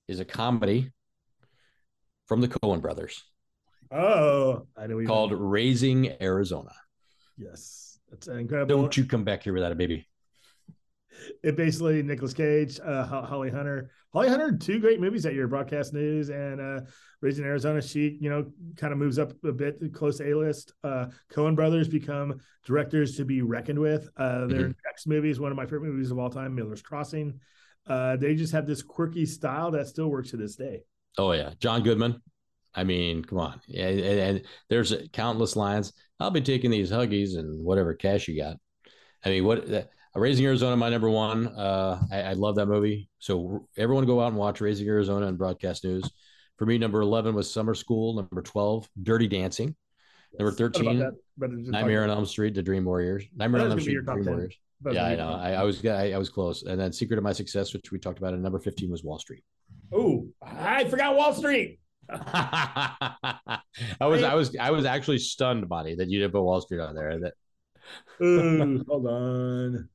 is a comedy from the Coen brothers Oh, I know. called. Raising Arizona. Yes, it's incredible. Don't you come back here without a baby. It basically Nicolas Cage, uh, Holly Hunter. Holly Hunter, two great movies that year, Broadcast News and uh, Raising Arizona. She, you know, kind of moves up a bit close to A list. Uh, Coen brothers become directors to be reckoned with. Uh, their Mhm. next movie is one of my favorite movies of all time, Miller's Crossing. Uh, they just have this quirky style that still works to this day. Oh yeah, John Goodman. I mean, come on. Yeah, and, and there's countless lines. I'll be taking these huggies and whatever cash you got. I mean, what uh, Raising Arizona, my number one. Uh, I, I love that movie. So everyone go out and watch Raising Arizona and broadcast news. For me, number eleven was Summer School. Number twelve, Dirty Dancing. Number thirteen, that, but it Nightmare on Elm Street, The Dream Warriors. Nightmare on Elm Street, Dream 10. Warriors. But Yeah, I know. I, I was I, I was close. And then Secret of My Success, which we talked about, and number fifteen was Wall Street. Oh, I forgot Wall Street. I was I was I was actually stunned, Monty, that you didn't put Wall Street on there. That Ooh, hold on.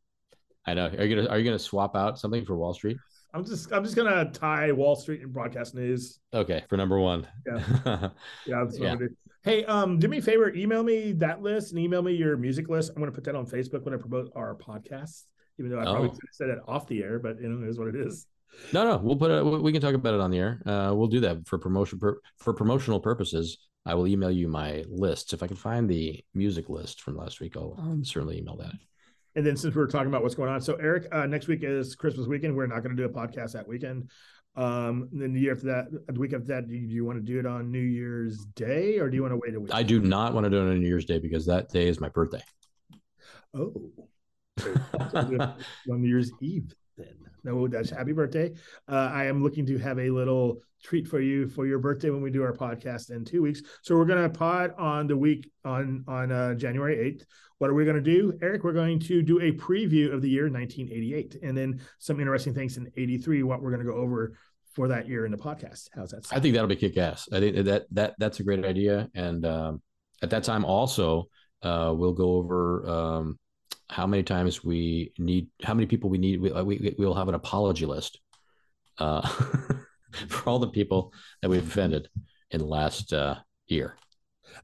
I know. Are you gonna are you gonna swap out something for Wall Street? I'm just I'm just gonna tie Wall Street and broadcast news. Okay, for number one. Yeah. Yeah, that's what Yeah. I'm gonna do. Hey, um, do me a favor, email me that list and email me your music list. I'm gonna put that on Facebook when I promote our podcast. Even though I probably Oh. have said it off the air, but you know, it is what it is. no, no, we'll put it. We can talk about it on the air. Uh, we'll do that for promotion for promotional purposes. I will email you my lists if I can find the music list from last week. I'll, I'll certainly email that. And then since we we're talking about what's going on, so Eric, uh, next week is Christmas weekend. We're not going to do a podcast that weekend. Um, and then the year after that, the week after that, do you, do you want to do it on New Year's Day or do you want to wait a week? I do not want to do it on New Year's Day because that day is my birthday. Oh, So we'll do it on New Year's Eve then. No, that's happy birthday. Uh, I am looking to have a little treat for you for your birthday when we do our podcast in two weeks. So we're gonna pod on the week on on uh, January eighth. What are we gonna do, Eric? We're going to do a preview of the year 1988, and then some interesting things in '83. What we're gonna go over for that year in the podcast. How's that? I think that'll be kick ass. I think that that that's a great idea. And um, at that time, also, uh, we'll go over um, how many times we need, how many people we need. We, we we'll have an apology list uh, for all the people that we've offended in the last uh, year.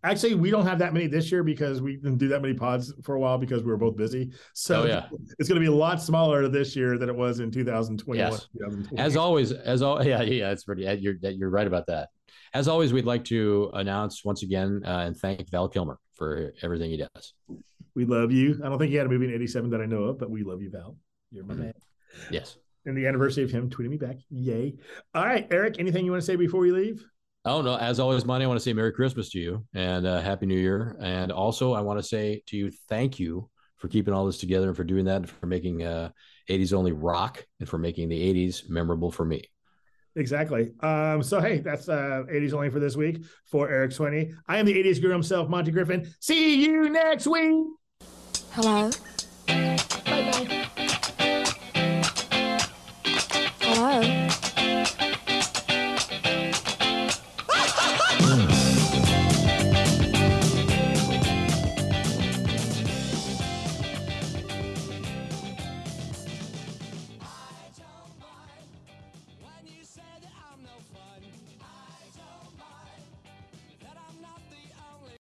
Actually, we don't have that many this year because we didn't do that many pods for a while because we were both busy. So Oh, yeah. it's going to be a lot smaller this year than it was in 2021. Yes. 2020. As always, as all, yeah, yeah, it's pretty. You're you're right about that. As always, we'd like to announce once again uh, and thank Val Kilmer for everything he does. We love you. I don't think he had a movie in 87 that I know of, but we love you, Val. You're my Mhm. man. Yes. And the anniversary of him tweeting me back. Yay. All right, Eric, anything you want to say before we leave? Oh no! As always, Monty, I want to say Merry Christmas to you and uh, Happy New Year. And also, I want to say to you, thank you for keeping all this together and for doing that, and for making uh, '80s only rock, and for making the '80s memorable for me. Exactly. Um, so hey, that's uh 80s only for this week for Eric Swinney. I am the 80s guru himself, Monty Griffin. See you next week. Hello? Bye bye.